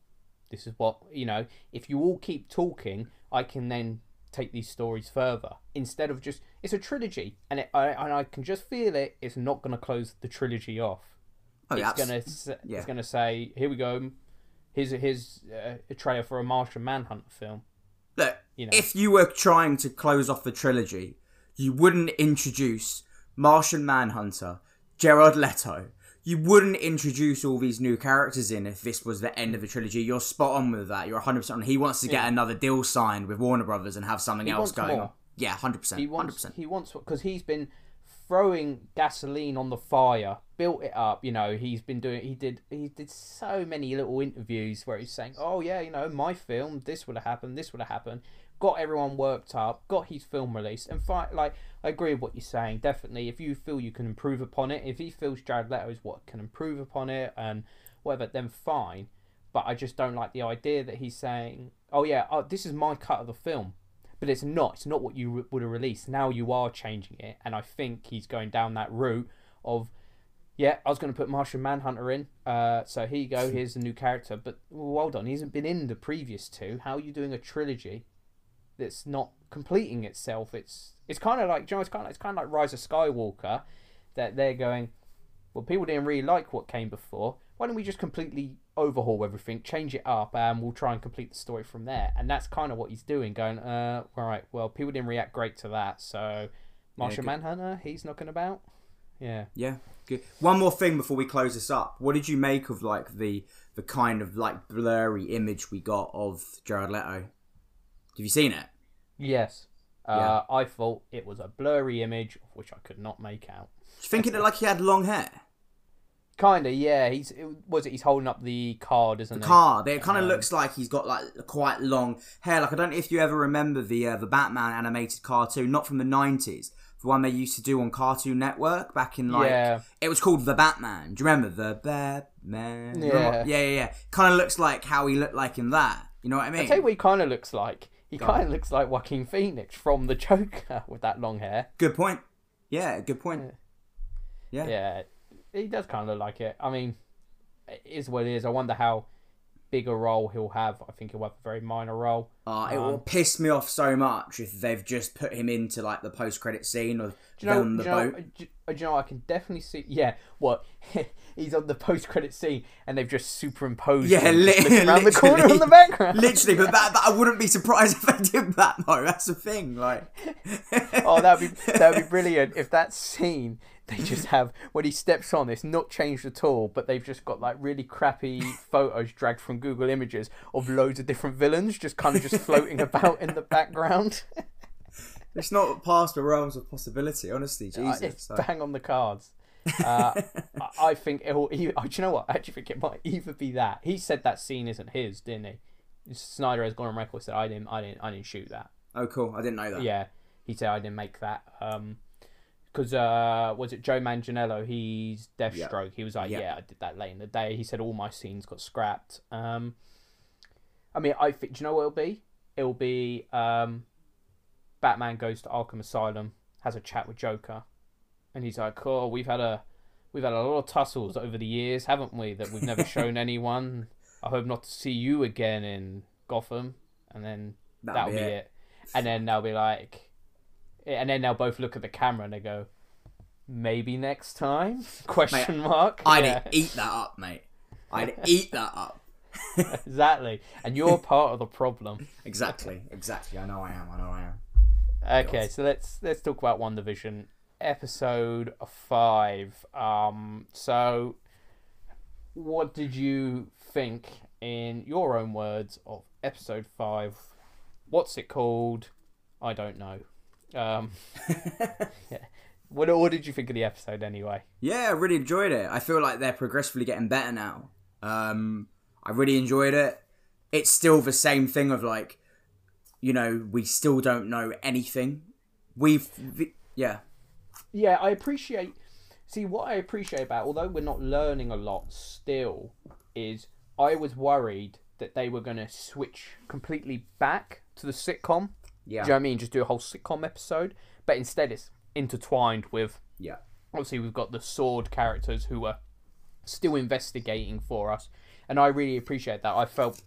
S2: This is what you know. If you all keep talking, I can then take these stories further instead of just. It's a trilogy, and it, I and I can just feel it. It's not going to close the trilogy off.
S3: oh,
S2: it's gonna
S3: yeah.
S2: it's gonna say here we go. Here's a, here's uh, a trailer for a Martian Manhunter film.
S3: Look,
S2: you know.
S3: if you were trying to close off the trilogy, you wouldn't introduce Martian Manhunter, Jared Leto. You wouldn't introduce all these new characters in if this was the end of the trilogy. You're spot on with that. You're 100% on. He wants to get another deal signed with Warner Brothers and have something else
S2: wants
S3: going
S2: more.
S3: on. Yeah, 100%.
S2: He wants
S3: 100%.
S2: he wants because he's been throwing gasoline on the fire, built it up. You know, he's been doing. He did. He did so many little interviews where he's saying, "Oh yeah, you know, my film. This would have happened. This would have happened." Got everyone worked up. Got his film released. And fi- like, I agree with what you're saying. Definitely, if you feel you can improve upon it, if he feels Jared Leto is what can improve upon it and whatever, then fine. But I just don't like the idea that he's saying, "Oh yeah, oh, this is my cut of the film." but it's not. It's not what you would have released. Now you are changing it, and I think he's going down that route of, yeah, I was going to put Martian Manhunter in. Uh, so here you go. Here's a new character, but well done. He hasn't been in the previous two. How are you doing a trilogy that's not completing itself? It's it's kind of like, you know, it's kind of it's kind of like Rise of Skywalker, that they're going. Well, people didn't really like what came before. Why don't we just completely overhaul everything, change it up, and we'll try and complete the story from there? And that's kind of what he's doing. Going, uh, all right, well, people didn't react great to that, so Martian
S3: good.
S2: Manhunter, he's knocking about. Yeah.
S3: Yeah, good. One more thing before we close this up. What did you make of like the the kind of like blurry image we got of Jared Leto? Have you seen it?
S2: Yes. Uh, I thought it was a blurry image, of which I could not make out.
S3: Do you think it looked like he had long hair?
S2: Kinda, yeah. He's it, was it? He's holding up the card, isn't he?
S3: The card. It kind of
S2: Um,
S3: looks like he's got like quite long hair. Like I don't know if you ever remember the uh, the Batman animated cartoon, not from the nineties, the one they used to do on Cartoon Network back in like
S2: Yeah.
S3: it was called the Batman. Do you remember the Batman? Remember-
S2: Yeah.
S3: yeah, yeah, yeah. Kind of looks like how he looked like in that. You know what I mean?
S2: I tell you what, he kind of looks like. He kind of looks like Joaquin Phoenix from the Joker with that long hair.
S3: Good point. Yeah, good point. Yeah.
S2: Yeah, he does kind of look like it. I mean, it is what it is. I wonder how big a role he'll have. I think he'll have a very minor role.
S3: Uh, it will um, piss me off so much if they've just put him into like the post credit scene of
S2: Do you know?
S3: on
S2: Do
S3: the
S2: you know,
S3: boat.
S2: Uh, do, uh, do you know? I can definitely see. Yeah, what? He's on the post-credit scene, and they've just superimposed.
S3: Yeah,
S2: him
S3: li-
S2: just around the corner on the background.
S3: Literally, but that, that I wouldn't be surprised if they did that though. That's the thing. Like,
S2: oh, that'd be that'd be brilliant if that scene they just have when he steps on. It's not changed at all, but they've just got like really crappy photos dragged from Google Images of loads of different villains just kind of just floating about in the background.
S3: it's not past the realms of possibility. Honestly,
S2: Uh,
S3: Jesus.
S2: it's
S3: like-
S2: bang on the cards. Uh, I- think it'll. e- Do you know what? I actually think it might either be that he said that scene isn't his, didn't he? Snyder has gone on record said I didn't, I didn't, I didn't shoot that.
S3: oh, cool. I didn't know that.
S2: Yeah, he said I didn't make that. Um, because uh, was it Joe Manganiello? He's Deathstroke. He was like,
S3: Yeah.
S2: yeah, I did that late in the day. He said all my scenes got scrapped. Um, I mean, I think. Do you know what it'll be? It'll be um, Batman goes to Arkham Asylum, has a chat with Joker, and he's like, "Oh, we've had a we've had a lot of tussles over the years, haven't we? That we've never shown anyone. I hope not to see you again in Gotham." And then
S3: That'll
S2: that'll,
S3: be
S2: be,
S3: it.
S2: it. And then they'll be like, and then they'll both look at the camera and they go, "Maybe next time?" Question mark.
S3: I'd
S2: Yeah,
S3: eat that up, mate. I'd eat that up.
S2: exactly. And you're part of the problem.
S3: Exactly. Exactly. I know I am. I know I am.
S2: Okay, so let's let's talk about WandaVision episode five. Um, so what did you think, in your own words, of episode five? What's it called? I don't know. Um, yeah. What, what did you think of the episode anyway?
S3: Yeah, I really enjoyed it. I feel like they're progressively getting better now. Um, I really enjoyed it. It's still the same thing of like you know, we still don't know anything. We've, yeah,
S2: yeah, I appreciate. See, what I appreciate about, although we're not learning a lot still, is I was worried that they were going to switch completely back to the sitcom.
S3: Yeah,
S2: Do you know what I mean? Just do a whole sitcom episode, but instead it's intertwined with.
S3: yeah,
S2: Obviously, we've got the SWORD characters who are still investigating for us, and I really appreciate that. I felt,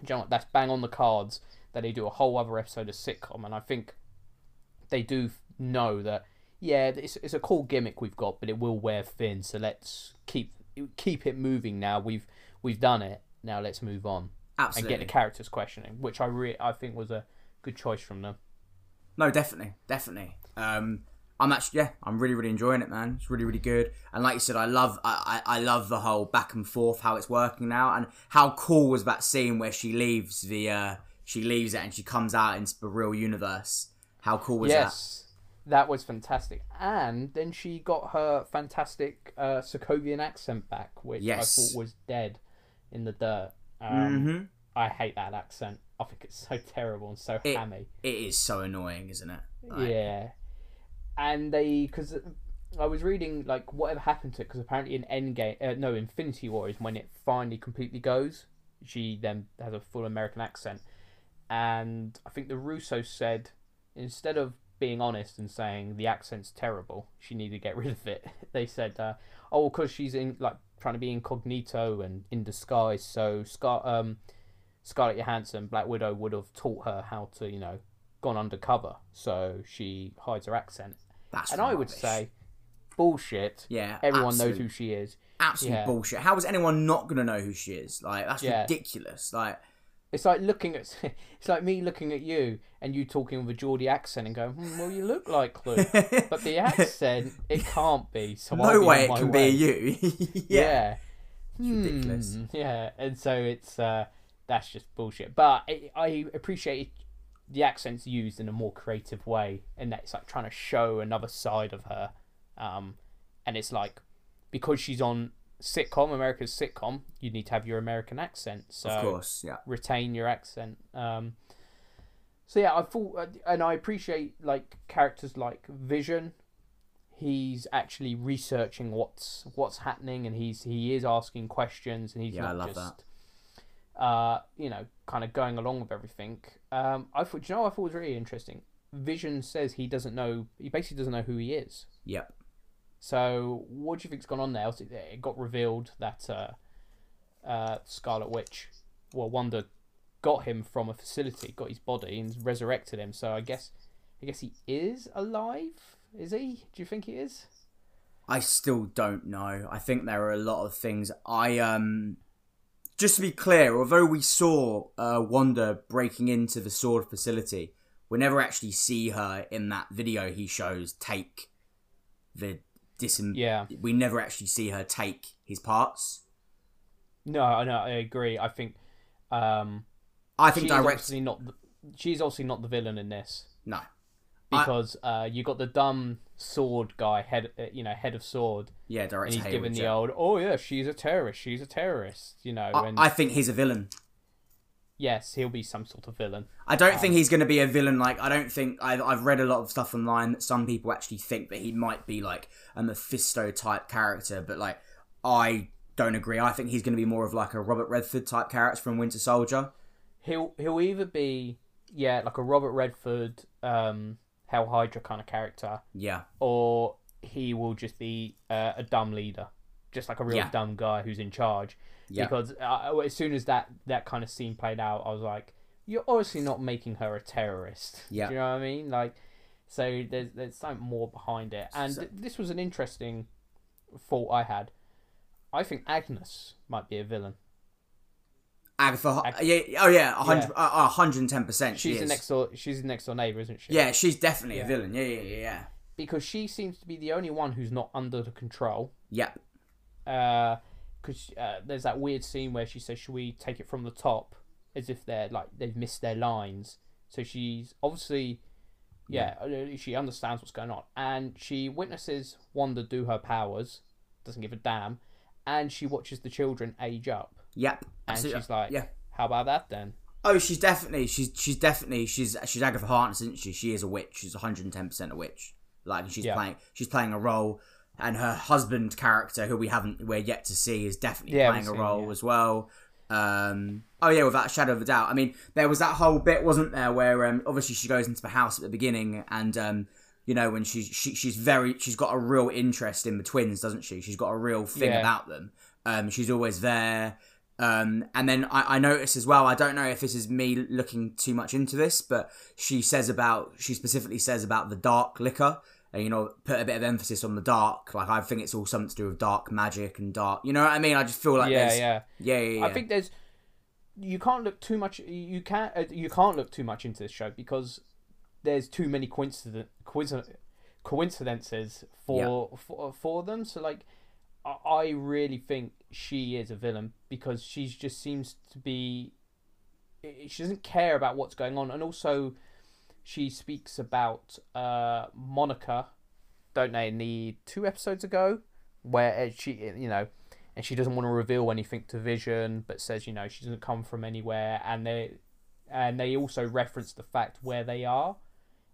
S2: you know what, that's bang on the cards that they do a whole other episode of sitcom, and I think they do know that yeah, it's, it's a cool gimmick we've got, but it will wear thin. So let's keep keep it moving now. We've we've done it. Now let's move on
S3: Absolutely.
S2: and get the characters questioning, which I re- I think was a good choice from them.
S3: No, definitely, definitely. Um, I'm actually, yeah, I'm really, really enjoying it, man. It's really, really good. And like you said, I love, I, I, I love the whole back and forth how it's working now, and how cool was that scene where she leaves the, uh, she leaves it and she comes out into the real universe. How cool was that?
S2: yes, that? was fantastic. And then she got her fantastic uh, Sokovian accent back, which
S3: Yes.
S2: I thought was dead in the dirt. Um,
S3: Mm-hmm.
S2: I hate that accent. I think it's so terrible and so
S3: It-
S2: hammy.
S3: It is so annoying, isn't it? Like,
S2: Yeah, and they because I was reading like whatever happened to it because apparently in Endgame, uh, no, Infinity War is when it finally completely goes. She then has a full American accent, and I think the Russo said instead of being honest and saying the accent's terrible, she needed to get rid of it. They said, uh, "Oh, because she's in like trying to be incognito and in disguise, so Scar- um, Scarlett Johansson, Black Widow, would have taught her how to, you know, gone undercover, so she hides her accent."
S3: That's
S2: And I would say, bullshit.
S3: yeah,
S2: Everyone knows who she is.
S3: absolute
S2: yeah.
S3: bullshit. How is anyone not gonna know who she is? Like that's
S2: Yeah.
S3: ridiculous. Like
S2: It's like looking at, it's like me looking at you and you talking with a Geordie accent and going, hmm, "Well, you look like Luke," but the accent it can't be. So
S3: no
S2: be
S3: way it can
S2: way.
S3: be you.
S2: Yeah,
S3: ridiculous.
S2: Hmm, Yeah, and so it's uh, that's just bullshit. But I, I appreciate the accents used in a more creative way, and that it's like trying to show another side of her. Um, and it's like because she's on sitcom, America's sitcom, you need to have your American accent. So
S3: Of course, yeah.
S2: retain your accent. Um, so yeah, I thought, uh, and I appreciate like characters like Vision. He's actually researching what's what's happening, and he's he is asking questions, and he's
S3: Yeah, I
S2: not
S3: love
S2: just, uh, you know, kind of going along with everything. Um, I thought, you know, what I thought was really interesting. Vision says he doesn't know. He basically doesn't know who he is.
S3: Yep.
S2: So, what do you think's gone on there? It got revealed that uh, uh, Scarlet Witch, well, Wanda got him from a facility, got his body, and resurrected him. So, I guess, I guess he is alive. Is he? Do you think he is?
S3: I still don't know. I think there are a lot of things. I um, just to be clear, although we saw uh, Wanda breaking into the SWORD facility, we never actually see her in that video he shows take the disem.
S2: Yeah.
S3: We never actually see her take his parts.
S2: No, I know. I agree. I think um,
S3: I think
S2: she's
S3: direct.
S2: obviously not. The, she's obviously not the villain in this.
S3: No.
S2: Because uh, you got the dumb SWORD guy, head, uh, you know, head of SWORD,
S3: Yeah,
S2: and he's
S3: Hayward.
S2: given the
S3: yeah.
S2: old, "Oh yeah, she's a terrorist. She's a terrorist," you know.
S3: I,
S2: and
S3: I think he's a villain.
S2: yes, he'll be some sort of villain.
S3: I don't think he's going to be a villain. Like, I don't think I've, I've read a lot of stuff online that some people actually think that he might be like a Mephisto type character, but like, I don't agree. I think he's going to be more of like a Robert Redford type character from Winter Soldier.
S2: He'll he'll either be yeah like a Robert Redford, um, Hell Hydra kind of character,
S3: Yeah,
S2: or he will just be uh, a dumb leader, just like a real
S3: Yeah.
S2: dumb guy who's in charge.
S3: Yeah.
S2: Because uh, as soon as that that kind of scene played out, I was like, you're obviously not making her a terrorist.
S3: Yeah.
S2: Do you know what I mean? Like, so there's there's something more behind it, and
S3: So-
S2: this was an interesting thought I had. I think Agnes might be a villain.
S3: Agatha.
S2: Ag-
S3: yeah. Oh yeah. a hundred. uh, a hundred and ten percent. She
S2: She's the next door. She's the next door neighbor, isn't she?
S3: Yeah, she's definitely
S2: Yeah.
S3: a villain. Yeah, yeah, yeah, yeah.
S2: Because she seems to be the only one who's not under the control.
S3: Yep.
S2: Because uh, there's that weird scene where she says, "Should we take it from the top?" As if they're like they've missed their lines. So she's obviously, yeah, uh, she understands what's going on, and she witnesses Wanda do her powers. Doesn't give a damn, and she watches the children age up,
S3: Yep.
S2: and
S3: Absolutely.
S2: she's like,
S3: yeah.
S2: "How about that then?"
S3: Oh, she's definitely she's she's definitely she's she's Agatha Harkness, isn't she? She is a witch. She's 110 percent a witch. Like she's
S2: Yeah.
S3: playing she's playing a role, and her husband character, who we haven't we're yet to see, is definitely
S2: Yeah,
S3: playing a role
S2: yeah.
S3: as well. Um, oh yeah, without a shadow of a doubt. I mean, there was that whole bit, wasn't there, where um, obviously she goes into the house at the beginning, and um, you know when she's she, she's very she's got a real interest in the twins, doesn't she? She's got a real thing about them. Um, she's always there. Um, and then I, I notice as well. I don't know if this is me looking too much into this, but she says about she specifically says about the dark liquor, and you know, put a bit of emphasis on the dark. Like I think it's all something to do with dark magic and dark. You know what I mean? I just feel like
S2: yeah,
S3: there's,
S2: yeah.
S3: yeah, yeah, yeah.
S2: I think there's you can't look too much. You can't uh, you can't look too much into this show because there's too many coincident coincident coincidences for for for them. So like, I, really think she is a villain because she just seems to be. She doesn't care about what's going on, and also she speaks about uh, Monica, don't they? In the two episodes ago, where uh, she, you know, and she doesn't want to reveal anything to Vision, but says you know she doesn't come from anywhere, and they and they also reference the fact where they are,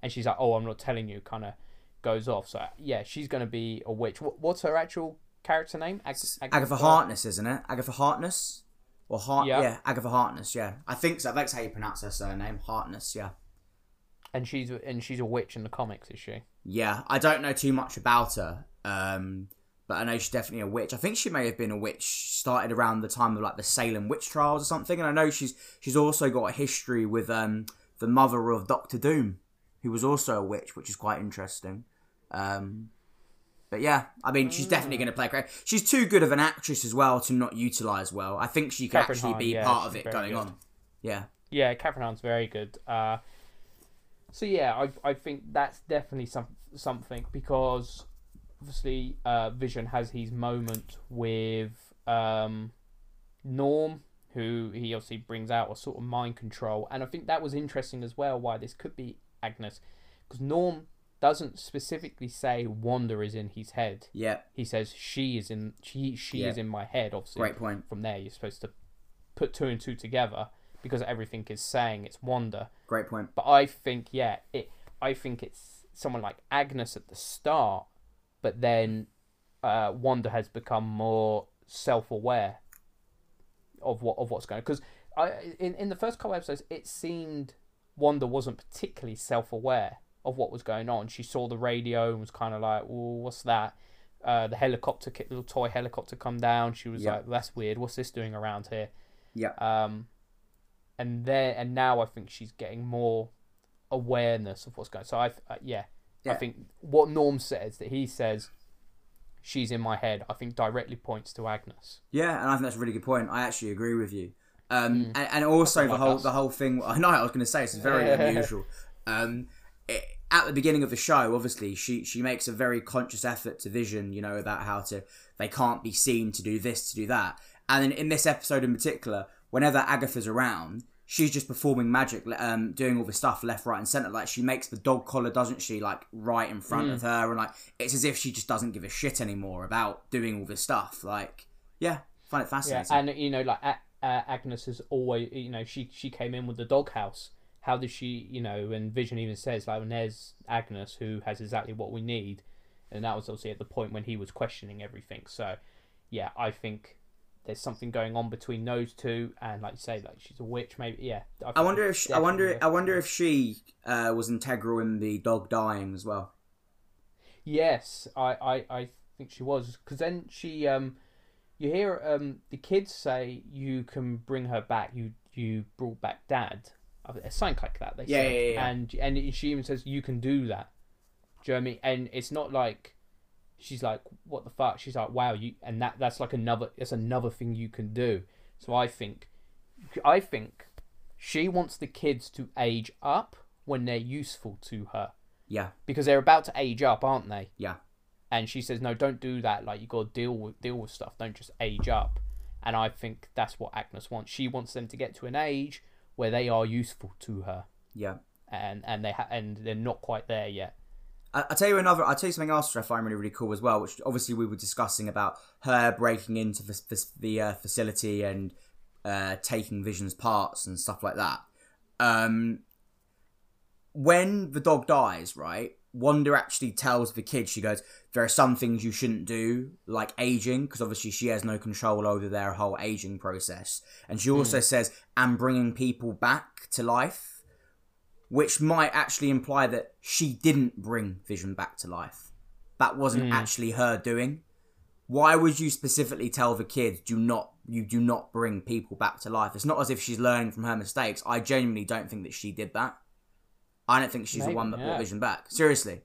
S2: and she's like, oh, I'm not telling you, kind of goes off. So yeah, she's gonna be a witch. What, what's her actual character name? Ag-
S3: Agatha Harkness, isn't it? Agatha Harkness or Hart?
S2: Yeah.
S3: Yeah. Agatha Harkness. Yeah, I think so. That's how you pronounce her surname, Harkness. Yeah.
S2: and she's and she's a witch in the comics, is she?
S3: Yeah, I don't know too much about her, um, but I know she's definitely a witch. I think she may have been a witch started around the time of like the Salem witch trials or something. And I know she's she's also got a history with um, the mother of Doctor Doom, who was also a witch, which is quite interesting. Um, but yeah, I mean, she's definitely going to play great. She's too good of an actress as well to not utilize well. I think she can
S2: Kathryn
S3: actually
S2: Hahn,
S3: be
S2: yeah,
S3: part of it going
S2: good.
S3: on. Yeah,
S2: Yeah, Kathryn Hahn's very good. Uh, so yeah, I I think that's definitely some something because obviously uh, Vision has his moment with um, Norm, who he obviously brings out a sort of mind control, and I think that was interesting as well. Why this could be Agnes, because Norm doesn't specifically say Wanda is in his head.
S3: yeah,
S2: He says she is in she she
S3: Yeah.
S2: is in my head. Obviously,
S3: great point.
S2: from there you're supposed to put two and two together because everything is saying it's Wanda.
S3: Great point.
S2: But I think yeah, it I think it's someone like Agnes at the start, but then uh, Wanda has become more self-aware of what of what's going on. Because I in in the first couple episodes, it seemed Wanda wasn't particularly self-aware of what was going on. She saw the radio and was kind of like, "Oh, what's that?" Uh, the helicopter, little toy helicopter, come down. She was
S3: Yeah.
S2: like, "That's weird. What's this doing around here?"
S3: Yeah,
S2: um, and there and now I think she's getting more awareness of what's going. on. So I, uh, yeah,
S3: Yeah.
S2: I think what Norm says that he says she's in my head. I think directly points to Agnes.
S3: Yeah, and I think that's a really good point. I actually agree with you. Um,
S2: Mm.
S3: and, and also the whole
S2: us.
S3: the whole thing. I know I was going to say it's very unusual. Um, at the beginning of the show, obviously she she makes a very conscious effort to Vision, you know, about how to they can't be seen to do this to do that. And then in this episode in particular, whenever Agatha's around, she's just performing magic, um, doing all the stuff left, right, and center. Like she makes the dog collar, doesn't she? Like right in front
S2: Mm.
S3: of her, and like it's as if she just doesn't give a shit anymore about doing all this stuff. Like, yeah, find it
S2: Yeah,
S3: fascinating.
S2: and you know, like uh, Agnes has always, you know, she she came in with the doghouse. How does she, you know, and Vision even says like, when there's Agnes who has exactly what we need, and that was obviously at the point when he was questioning everything. So, yeah, I think there's something going on between those two, and like you say, like she's a witch, maybe. Yeah,
S3: I wonder if she, I wonder I wonder if she uh, was integral in the dog dying as well.
S2: Yes, I, I, I think she was because then she um, you hear um the kids say you can bring her back. You you brought back dad. Something like that. They
S3: Yeah,
S2: said.
S3: yeah, yeah,
S2: and and she even says you can do that. Do you know what I mean? And it's not like she's like what the fuck. She's like wow you and that that's like another it's another thing you can do. So I think I think she wants the kids to age up when they're useful to her
S3: Yeah,
S2: because they're about to age up, aren't they?
S3: yeah,
S2: and she says no don't do that like you got to deal with deal with stuff don't just age up and i think that's what agnes wants she wants them to get to an age where they are useful to her
S3: yeah.
S2: and and they ha- and they're not quite there yet
S3: I, I'll tell you another. I'll tell you something else I find really really cool as well. Which obviously we were discussing about her breaking into the the, the uh, facility and uh, taking Vision's parts and stuff like that. Um, when the dog dies, right? Wanda actually tells the kids, she goes, There are some things you shouldn't do, like aging, because obviously she has no control over their whole aging process. And she also hmm. says, And bringing people back to life, which might actually imply that she didn't bring Vision back to life. That wasn't hmm. actually her doing. Why would you specifically tell the kids, do not you do not bring people back to life? It's not as if she's learning from her mistakes. I genuinely don't think that she did that. I don't think she's the one that
S2: yeah.
S3: brought Vision back. Seriously.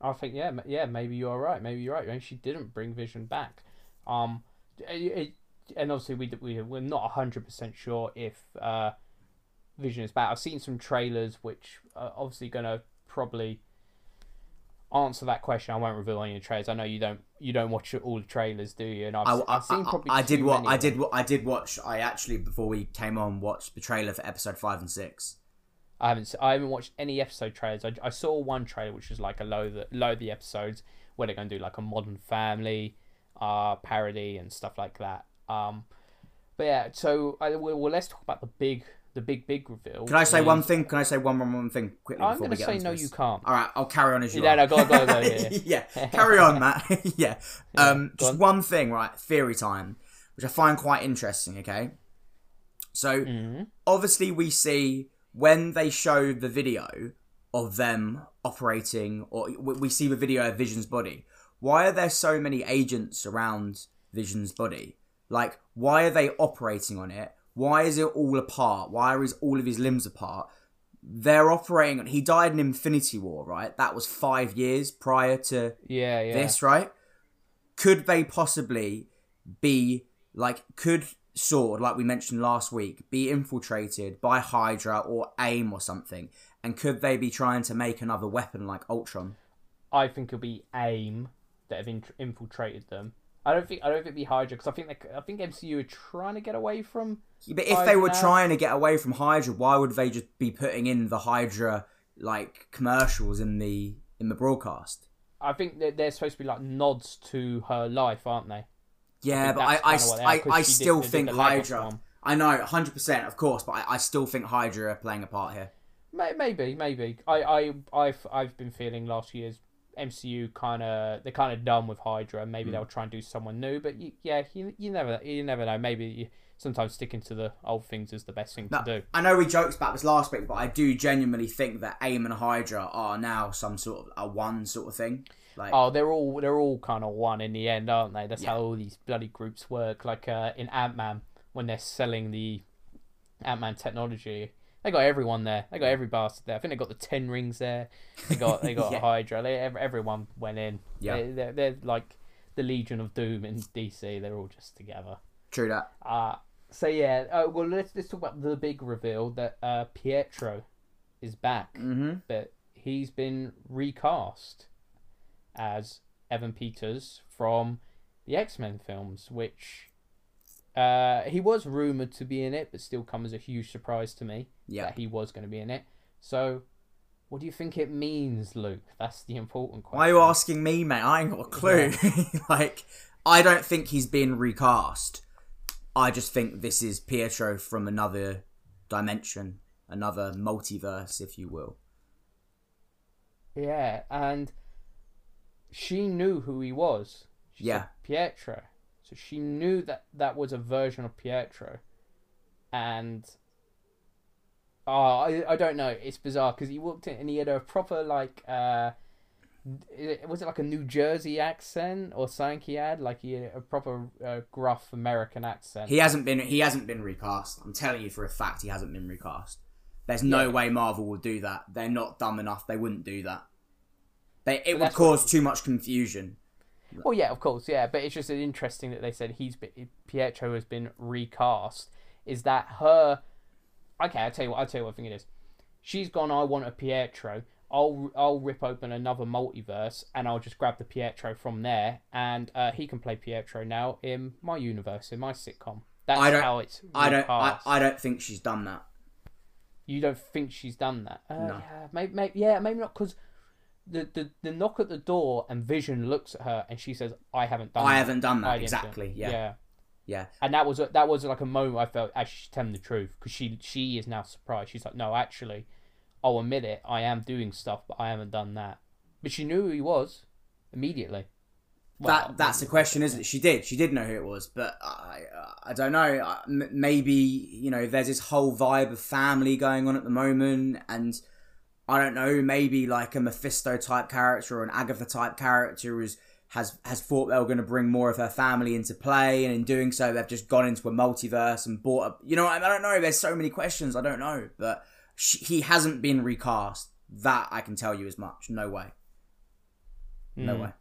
S2: I think yeah, yeah. Maybe you're right. Maybe you're right. Maybe she didn't bring Vision back. Um, it, and obviously we we we're not hundred percent sure if uh, Vision is back. I've seen some trailers which are obviously gonna probably answer that question. I won't reveal any of the trailers. I know you don't you don't watch all the trailers, do you? And I've,
S3: I, I,
S2: I've seen
S3: I-
S2: probably
S3: I did what I did what I did watch. I actually before we came on watched the trailer for episode five and six.
S2: I haven't I haven't watched any episode trailers. I, I saw one trailer which was like a load of the, load the episodes where they're going to do like a Modern Family uh parody and stuff like that. Um, but yeah, so I, well, let's talk about the big the big big reveal.
S3: Can I say
S2: is-
S3: one thing? Can I say one one one thing quickly
S2: I'm going to say no,
S3: this?
S2: you can't.
S3: All right, I'll carry on as you are.
S2: no, go on, go on, go on, yeah, yeah.
S3: yeah, carry on, Matt. yeah. Um, just
S2: on.
S3: one thing, right? Theory time, which I find quite interesting. Okay, so
S2: Mm-hmm.
S3: obviously we see when they show the video of them operating, or we see the video of Vision's body. Why are there so many agents around Vision's body? Like, why are they operating on it? Why is it all apart? Why are his, all of his limbs apart? They're operating on. He died in Infinity War, right? That was five years prior to
S2: Yeah, yeah.
S3: this, right? Could they possibly be like, could SWORD, like we mentioned last week, be infiltrated by Hydra or AIM or something? And could they be trying to make another weapon like Ultron?
S2: I think it'll be AIM that have in- infiltrated them. I don't think I don't think it'll be Hydra because I think they, I think MCU are trying to get away from.
S3: But if they were
S2: now?
S3: trying to get away from Hydra, why would they just be putting in the Hydra like commercials in the in the broadcast?
S2: I think that they're supposed to be like nods to her life, aren't they?
S3: Yeah,
S2: think
S3: but I I,
S2: kinda what they are,
S3: I, I still
S2: did
S3: think Hydra. I know, hundred percent, of course, but I, I still think Hydra are playing a part here.
S2: Maybe, maybe. I, I, I've, I've been feeling last year's MCU kind of they're kind of done with Hydra. Maybe hmm. they'll try and do someone new, but you, yeah, you, you never, you never know. Maybe you, sometimes sticking to the old things is the best thing
S3: No,
S2: to do.
S3: I know we joked about this last week, but I do genuinely think that AIM and Hydra are now some sort of a one sort of thing. Like,
S2: Oh, they're all they're all kind of one in the end, aren't they? That's
S3: Yeah.
S2: how all these bloody groups work. Like uh, in Ant Man, when they're selling the Ant Man technology, they got everyone there. They got every bastard there. I think they got the Ten Rings there. They got they got
S3: Yeah.
S2: Hydra. They, everyone went in.
S3: Yeah.
S2: they, they're, they're like the Legion of Doom in DC. They're all just together.
S3: true that.
S2: Uh so yeah. Uh, well, let's let's talk about the big reveal that uh, Pietro is back
S3: Mm-hmm.
S2: but he's been recast as Evan Peters from the X Men films, which uh, he was rumored to be in it, but still come as a huge surprise to me
S3: Yeah.
S2: that he was going to be in it. So, what do you think it means, Luke? That's the important question.
S3: Why are you asking me, mate? I ain't got a clue. like, I don't think he's been recast. I just think this is Pietro from another dimension, another multiverse, if you will.
S2: Yeah, and she knew who he was. She
S3: Yeah.
S2: Pietro. So she knew that that was a version of Pietro, and oh, I, I don't know. It's bizarre because he walked in and he had a proper like uh, was it like a New Jersey accent or something he had? Like he had a proper uh, gruff American accent.
S3: He hasn't been. He hasn't been recast. I'm telling you for a fact, he hasn't been recast. There's no
S2: Yeah.
S3: way Marvel would do that. They're not dumb enough. They wouldn't do that. They, it would cause too much confusion.
S2: Well, yeah, of course, yeah, but it's just interesting that they said he's been, Pietro has been recast. Is that her? Okay, I'll tell you what. I'll tell you what I think it is. She's gone. I want a Pietro. I'll I'll rip open another multiverse and I'll just grab the Pietro from there, and uh, he can play Pietro now in my universe, in my sitcom. That's
S3: I don't-
S2: how it's.
S3: I don't. I. I don't think she's done that.
S2: You don't think she's done that? Uh,
S3: No.
S2: Yeah, maybe, maybe, yeah, maybe not because the, the the knock at the door and Vision looks at her and she says, "I haven't done.
S3: I
S2: that.
S3: haven't done that
S2: I didn't do it."
S3: exactly. Yeah.
S2: yeah.
S3: Yeah.
S2: And that was a, that was like a moment I felt actually she's telling the truth because she she is now surprised. She's like, no, actually, I'll admit it. I am doing stuff, but I haven't done that. But she knew who he was immediately. Well,
S3: that that's the question, isn't it? She did. She did know who it was, but I I don't know. Maybe you know, there's this whole vibe of family going on at the moment, and I don't know. Maybe like a Mephisto type character or an Agatha type character is has has thought they were going to bring more of her family into play, and in doing so, they've just gone into a multiverse and bought. A, you know, I, I don't know. There's so many questions. I don't know, but she, he hasn't been recast. That I can tell you as much. No way. No
S2: Mm.
S3: way.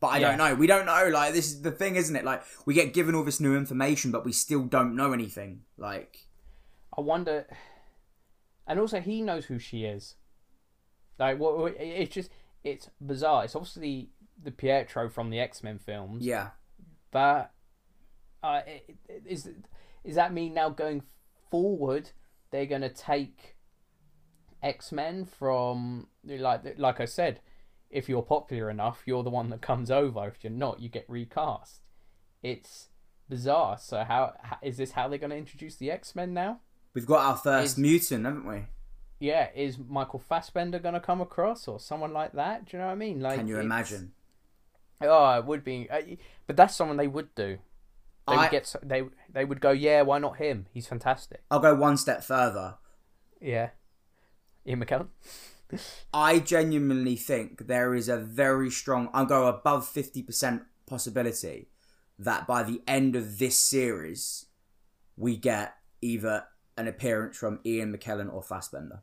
S3: But I
S2: Yeah.
S3: don't know. We don't know. Like this is the thing, isn't it? Like we get given all this new information, but we still don't know anything. Like
S2: I wonder, and also he knows who she is. Like what? It's just it's bizarre. It's obviously the Pietro from the X Men films,
S3: yeah,
S2: but uh, is is that mean now going forward they're gonna take X Men from like like I said, if you're popular enough, you're the one that comes over. If you're not, you get recast. It's bizarre. So how, how is this? How they're gonna introduce the X Men now?
S3: we've got our first
S2: Is-
S3: mutant, haven't we?
S2: Yeah, is Michael Fassbender going to come across or someone like that? Do you know what I mean? Like,
S3: Can you
S2: it's-
S3: imagine?
S2: Oh, it would be, uh, but that's someone they would do. They
S3: I-
S2: would get, they they would go, yeah, why not him? He's fantastic.
S3: I'll go one step further.
S2: Yeah, Ian McKellen.
S3: I genuinely think there is a very strong. I'll go above fifty percent possibility that by the end of this series, we get either an appearance from Ian McKellen or Fassbender.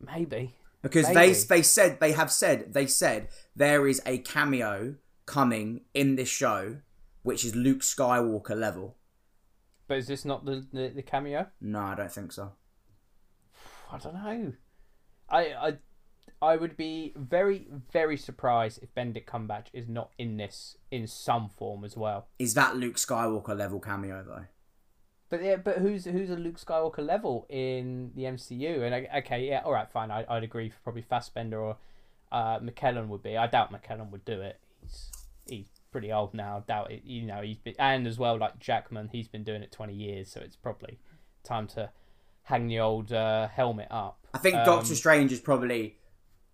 S2: Maybe.
S3: because
S2: Maybe.
S3: they they said they have said they said there is a cameo coming in this show which is Luke Skywalker level.
S2: But is this not the the, the cameo?
S3: No, I don't think so.
S2: I don't know. I I I would be very very surprised if Benedict Cumberbatch is not in this in some form as well.
S3: Is that Luke Skywalker level cameo though?
S2: But yeah, but who's who's a Luke Skywalker level in the MCU? And I- okay, yeah, all right, fine. I, I'd agree. For probably Fassbender or uh, McKellen would be. I doubt McKellen would do it. He's he's pretty old now. Doubt it. You know, he's been, and as well like Jackman, he's been doing it twenty years, so it's probably time to hang the old uh, helmet up.
S3: I think
S2: Um,
S3: Doctor Strange is probably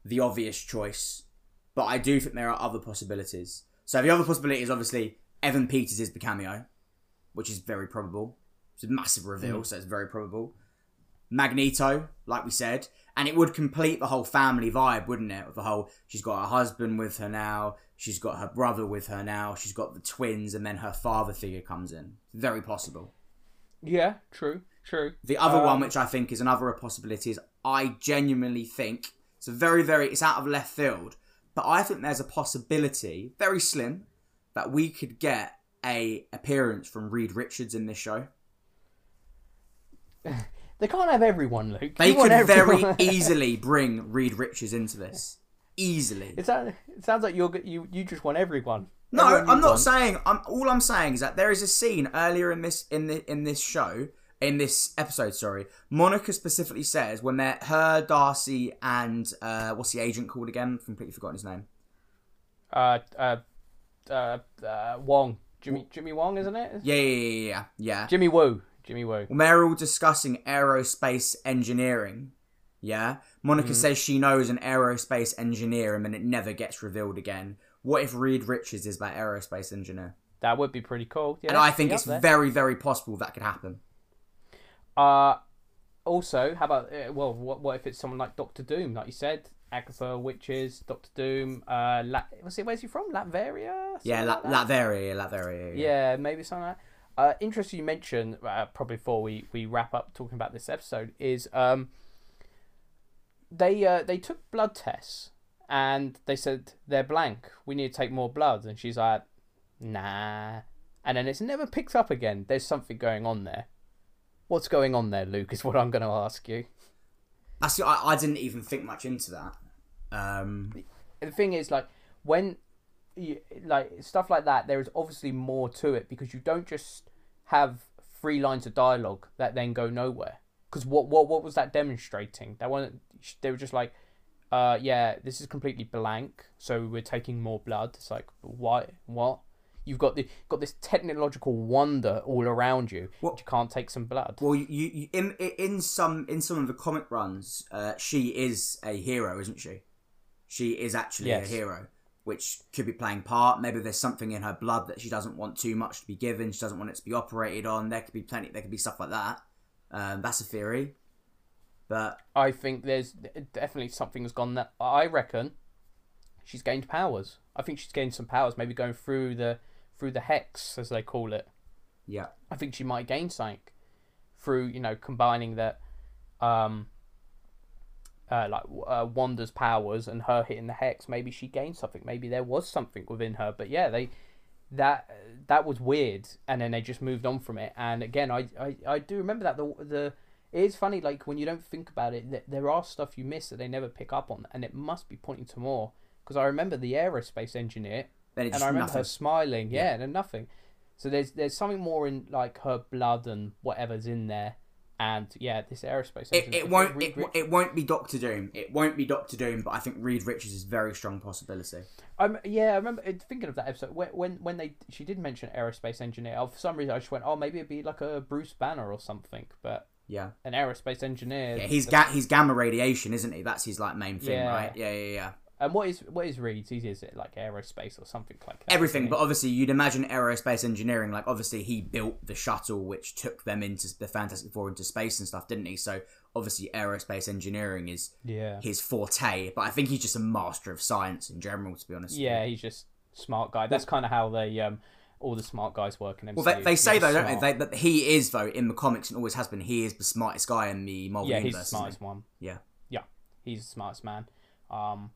S3: the obvious choice, but I do think there are other possibilities. So the other possibility is obviously Evan Peters is the cameo, which is very probable. It's a massive reveal, so it's very probable. Magneto, like we said, and it would complete the whole family vibe, wouldn't it? With the whole, she's got her husband with her now, she's got her brother with her now, she's got the twins, and then her father figure comes in. Very possible.
S2: Yeah, true, true.
S3: The other
S2: Um,
S3: one, which I think is another possibility, is I genuinely think it's a very, very, it's out of left field, but I think there's a possibility, very slim, that we could get a appearance from Reed Richards in this show.
S2: They can't have everyone, Luke.
S3: They
S2: You
S3: could very easily bring Reed Richards into this. Easily.
S2: It sounds, it sounds like you're you you just want everyone.
S3: No,
S2: Everyone
S3: I'm not
S2: want.
S3: saying. I'm all I'm saying is that there is a scene earlier in this in the in this show in this episode. Sorry, Monica specifically says when they're her Darcy and uh, what's the agent called again? Completely forgotten his name.
S2: Uh, uh, uh, uh, Wong, Jimmy Jimmy Wong, isn't it?
S3: Yeah, yeah, yeah, yeah, yeah.
S2: Jimmy Woo, Jimmy Woo.
S3: When they're all discussing aerospace engineering, yeah, Monica
S2: Mm-hmm.
S3: says she knows an aerospace engineer, and then it never gets revealed again. What if Reed Richards is that aerospace engineer?
S2: That would be pretty cool. Yeah,
S3: and I think it's very, very possible that could happen.
S2: Uh, also, how about uh, well, what what if it's someone like Doctor Doom, like you said, Agatha, witches, Doctor Doom. Uh, La- was it where's he from? Latveria.
S3: Yeah, La-
S2: like?
S3: Latveria, Latveria. Yeah.
S2: Yeah, maybe something like that. Uh, interesting you mentioned, uh, probably before we, we wrap up talking about this episode, is um, they uh, they took blood tests and they said they're blank. We need to take more blood, and she's like, nah. And then it's never picked up again. There's something going on there. What's going on there, Luke? Is what I'm going to ask you.
S3: Actually, I, I didn't even think much into that. Um,
S2: the thing is like when you, like stuff like that there is obviously more to it because you don't just have three lines of dialogue that then go nowhere because what, what what was that demonstrating that one they were just like uh yeah this is completely blank so we're taking more blood it's like why what you've got the got this technological wonder all around you.
S3: What-
S2: you can't take some blood.
S3: Well, you, you in in some in some of the comic runs, uh, she is a hero, isn't she? She is actually
S2: Yes.
S3: a hero, which could be playing part. Maybe there's something in her blood that she doesn't want too much to be given. She doesn't want it to be operated on. There could be plenty. There could be stuff like that. Um, that's a theory, but
S2: I think there's definitely something's gone that I reckon she's gained powers. I think she's gained some powers, maybe going through the through the hex as they call it.
S3: yeah,
S2: I think she might gain something through you know combining that, um, uh, like uh, Wanda's powers and her hitting the hex. Maybe she gained something. Maybe there was something within her. But yeah, they that that was weird, and then they just moved on from it. And again, I I, I do remember that the the. It is funny, like when you don't think about it, that there are stuff you miss that they never pick up on, and it must be pointing to more. Because I remember the aerospace engineer and
S3: just
S2: I remember
S3: nothing.
S2: her smiling, yeah, and nothing. So there's there's something more in like her blood and whatever's in there, and yeah, this aerospace.
S3: It,
S2: engineer-
S3: it won't it, it won't be Doctor Doom. It won't be Doctor Doom, but I think Reed Richards is a very strong possibility.
S2: I'm, yeah, I remember uh, thinking of that episode when when when they she did mention aerospace engineer. For some reason, I just went, oh, maybe it'd be like a Bruce Banner or something, but
S3: Yeah.
S2: an aerospace engineer.
S3: Yeah, he's
S2: the-
S3: ga- he's gamma radiation, isn't he? That's his like main thing,
S2: Yeah.
S3: right? Yeah, yeah, yeah.
S2: And what is what is Reed's? Is it like aerospace or something like that?
S3: Everything, but obviously you'd imagine aerospace engineering. Like obviously he built the shuttle which took them into the Fantastic Four into space and stuff, didn't he? So obviously aerospace engineering is
S2: yeah,
S3: his forte. But I think he's just a master of science in general, to be honest.
S2: yeah, he's just smart guy. That's kind of how they um all the smart guys work in MCU.
S3: Well, they, they say though, don't they? they? That he is though in the comics and always has been. He is the smartest guy in the Marvel
S2: yeah, he's
S3: universe.
S2: the
S3: isn't
S2: smartest one.
S3: Yeah.
S2: Yeah, he's the smartest man. Um,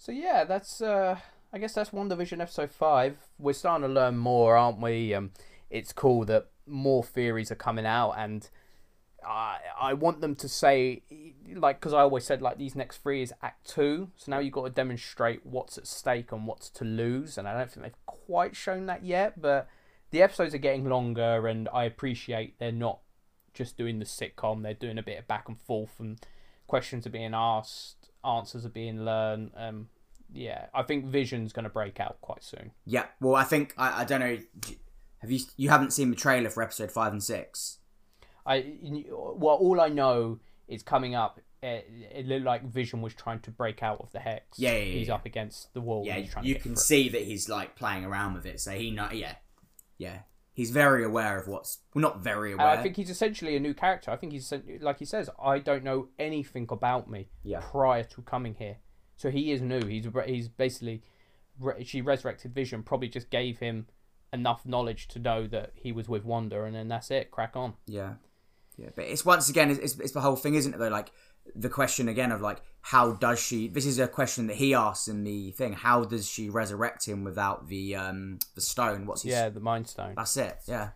S2: so yeah, that's uh, I guess that's WandaVision episode five. We're starting to learn more, aren't we? Um, it's cool that more theories are coming out, and I I want them to say like because I always said like these next three is Act Two, so now you've got to demonstrate what's at stake and what's to lose, and I don't think they've quite shown that yet, but. The episodes are getting longer, and I appreciate they're not just doing the sitcom. They're doing a bit of back and forth, and questions are being asked, answers are being learned. Um, yeah, I think Vision's going to break out quite soon.
S3: Yeah. Well, I think I, I don't know. Have you you haven't seen the trailer for episode five and six?
S2: I well, all I know is coming up. It, it looked like Vision was trying to break out of the hex.
S3: Yeah, yeah, yeah,
S2: he's
S3: yeah.
S2: up against the wall.
S3: Yeah,
S2: and he's trying
S3: you can see that he's like playing around with it. So he know, yeah, yeah, he's very aware of what's well, not very
S2: uh,
S3: aware.
S2: I think he's essentially a new character. I think he's like he says, I don't know anything about me
S3: Yeah.
S2: prior to coming here. So he is new. He's he's basically she resurrected Vision probably just gave him enough knowledge to know that he was with Wanda, and then that's it. Crack on.
S3: Yeah, yeah, but it's once again, it's, it's, it's the whole thing, isn't it? Though, like the question again of like, how does she? This is a question that he asks in the thing. How does she resurrect him without the um the stone? What's his?
S2: Yeah, the Mind Stone.
S3: that's it. Yeah,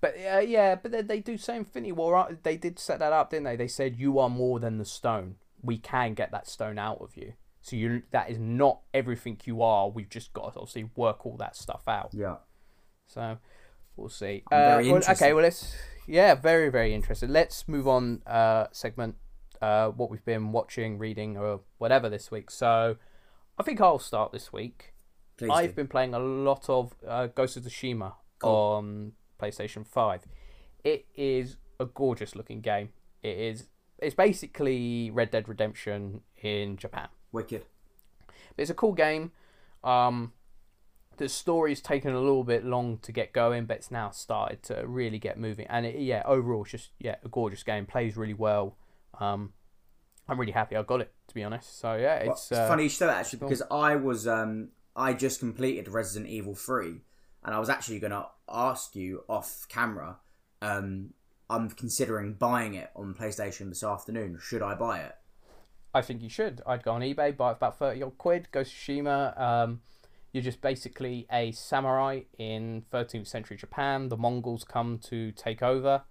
S2: But uh, yeah, but they, they do say Infinity War. uh, They did set that up, didn't they? They said you are more than the stone. We can get that stone out of you. So you that is not everything you are. We've just got to obviously work all that stuff out.
S3: yeah.
S2: So we'll see.
S3: Very
S2: well, okay, well let's yeah, very very interesting Let's move on. Uh, segment. Uh, what we've been watching, reading, or whatever this week. So I think I'll start this week.
S3: Please
S2: I've
S3: do.
S2: been playing a lot of uh, Ghost of Tsushima on PlayStation Five. It is a gorgeous looking game. It is. It's basically Red Dead Redemption in Japan.
S3: wicked.
S2: But it's a cool game. Um, the story's taken a little bit long to get going, but it's now started to really get moving. And it, yeah, overall, it's just yeah, a gorgeous game. Plays really well. Um, I'm really happy I got it to be honest. So yeah,
S3: Well,
S2: it's
S3: it's
S2: uh,
S3: funny you say that actually because I was um I just completed Resident Evil three, and I was actually going to ask you off camera. Um, I'm considering buying it on PlayStation this afternoon. Should I buy it?
S2: I think you should. I'd go on eBay, buy it for about thirty odd quid. Ghost of Tsushima. Um, you're just basically a samurai in 13th century Japan. The Mongols come to take over,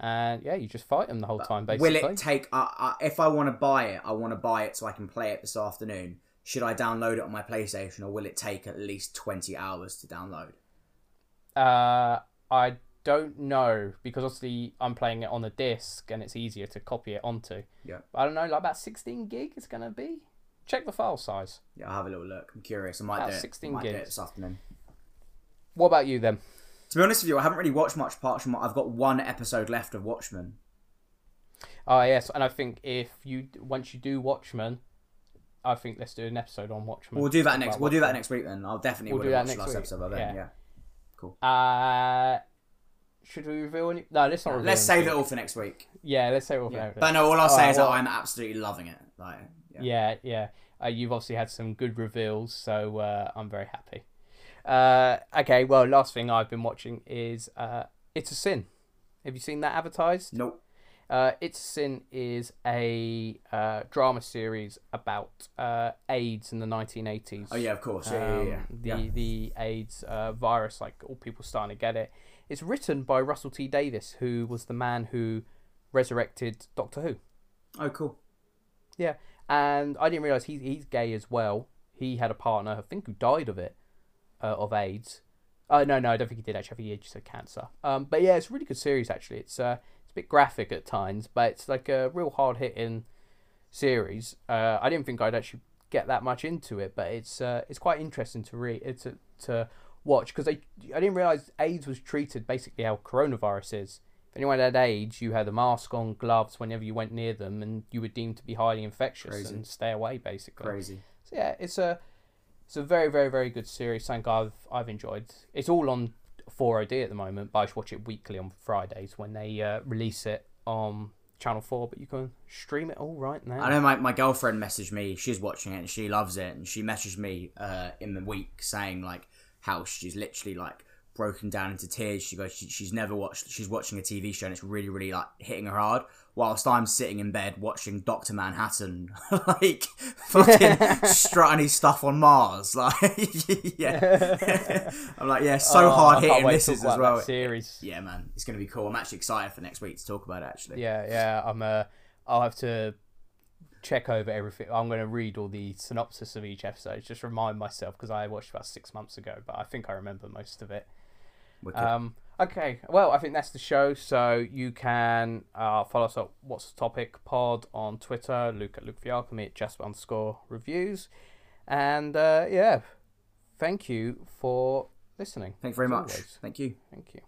S2: and yeah, you just fight them the whole time. Basically,
S3: Will it take? Uh, uh, if I want to buy it, I want to buy it so I can play it this afternoon. Should I download it on my PlayStation, or will it take at least twenty hours to download?
S2: Uh, I don't know because obviously I'm playing it on a disc and it's easier to copy it onto.
S3: Yeah.
S2: I don't know, like about 16 gig it's gonna be. Check the file size.
S3: Yeah, I'll have a little look. I'm curious. I might
S2: About
S3: do it.
S2: 16
S3: might do it this afternoon.
S2: what about you then?
S3: To be honest with you, I haven't really watched much apart from I've got one episode left of Watchmen.
S2: Oh yes, and I think if you once you do Watchmen, I think let's do an episode on Watchmen.
S3: We'll do that next. We'll do that next week then. I'll definitely
S2: We'll do that next
S3: last
S2: week.
S3: episode.
S2: Yeah.
S3: Yeah.
S2: Uh, should we reveal any? No, let's not. reveal
S3: Let's save it all for next week.
S2: Yeah, let's save it all for
S3: Yeah.
S2: next week.
S3: But no, all I'll say
S2: Alright,
S3: is
S2: well-
S3: that I'm absolutely loving it. Like, yeah.
S2: Yeah, yeah. Uh, you've obviously had some good reveals, so uh, I'm very happy. Uh, okay, well, last thing I've been watching is uh, It's a Sin. Have you seen that advertised?
S3: Nope.
S2: Uh, it's a Sin is a uh, drama series about uh, AIDS in the 1980s.
S3: Oh yeah, of course. Yeah, yeah, yeah.
S2: Um, the
S3: yeah.
S2: the AIDS uh, virus, like all people starting to get it. It's written by Russell T Davies, who was the man who resurrected Doctor Who.
S3: Oh, cool.
S2: Yeah, and I didn't realize he's he's gay as well. He had a partner, I think, who died of it, uh, of AIDS. Uh, no, no, I don't think he did actually. I think he just had cancer. Um, but yeah, it's a really good series actually. It's uh, it's a bit graphic at times, but it's like a real hard hitting series. Uh, I didn't think I'd actually get that much into it, but it's uh, it's quite interesting to read to to watch because I I didn't realize AIDS was treated basically how coronavirus is. If anyone had AIDS, you had a mask on, gloves whenever you went near them, and you were deemed to be highly infectious
S3: Crazy.
S2: and stay away basically.
S3: Crazy.
S2: So yeah, it's a it's a very very very good series. Something I've I've enjoyed. It's all on 4OD at the moment, but I just watch it weekly on Fridays when they uh, release it on Channel Four. But you can stream it all right now.
S3: I know my, my girlfriend messaged me. She's watching it and she loves it. And she messaged me uh, in the week saying like how she's literally like broken down into tears. She goes, she, she's never watched. She's watching a TV show and it's really really like hitting her hard. Whilst I'm sitting in bed watching Doctor Manhattan, like fucking strutting his stuff on Mars. Like, yeah, I'm like, yeah, so
S2: Oh,
S3: hard hitting this is as well.
S2: series.
S3: Yeah, man, it's gonna be cool. I'm actually excited for next week to talk about it. Actually,
S2: Yeah, yeah. I'm uh, I'll have to check over everything. I'm going to read all the synopsis of each episode, just remind myself because I watched about six months ago, but I think I remember most of it. Um, okay, well, I think that's the show. So you can uh, follow us at What's the Topic Pod on Twitter, Luke at Luke Fialka, me at Jasper underscore reviews. And uh, yeah, thank you for listening.
S3: Thank you very much.
S2: always.
S3: Thank you.
S2: Thank you.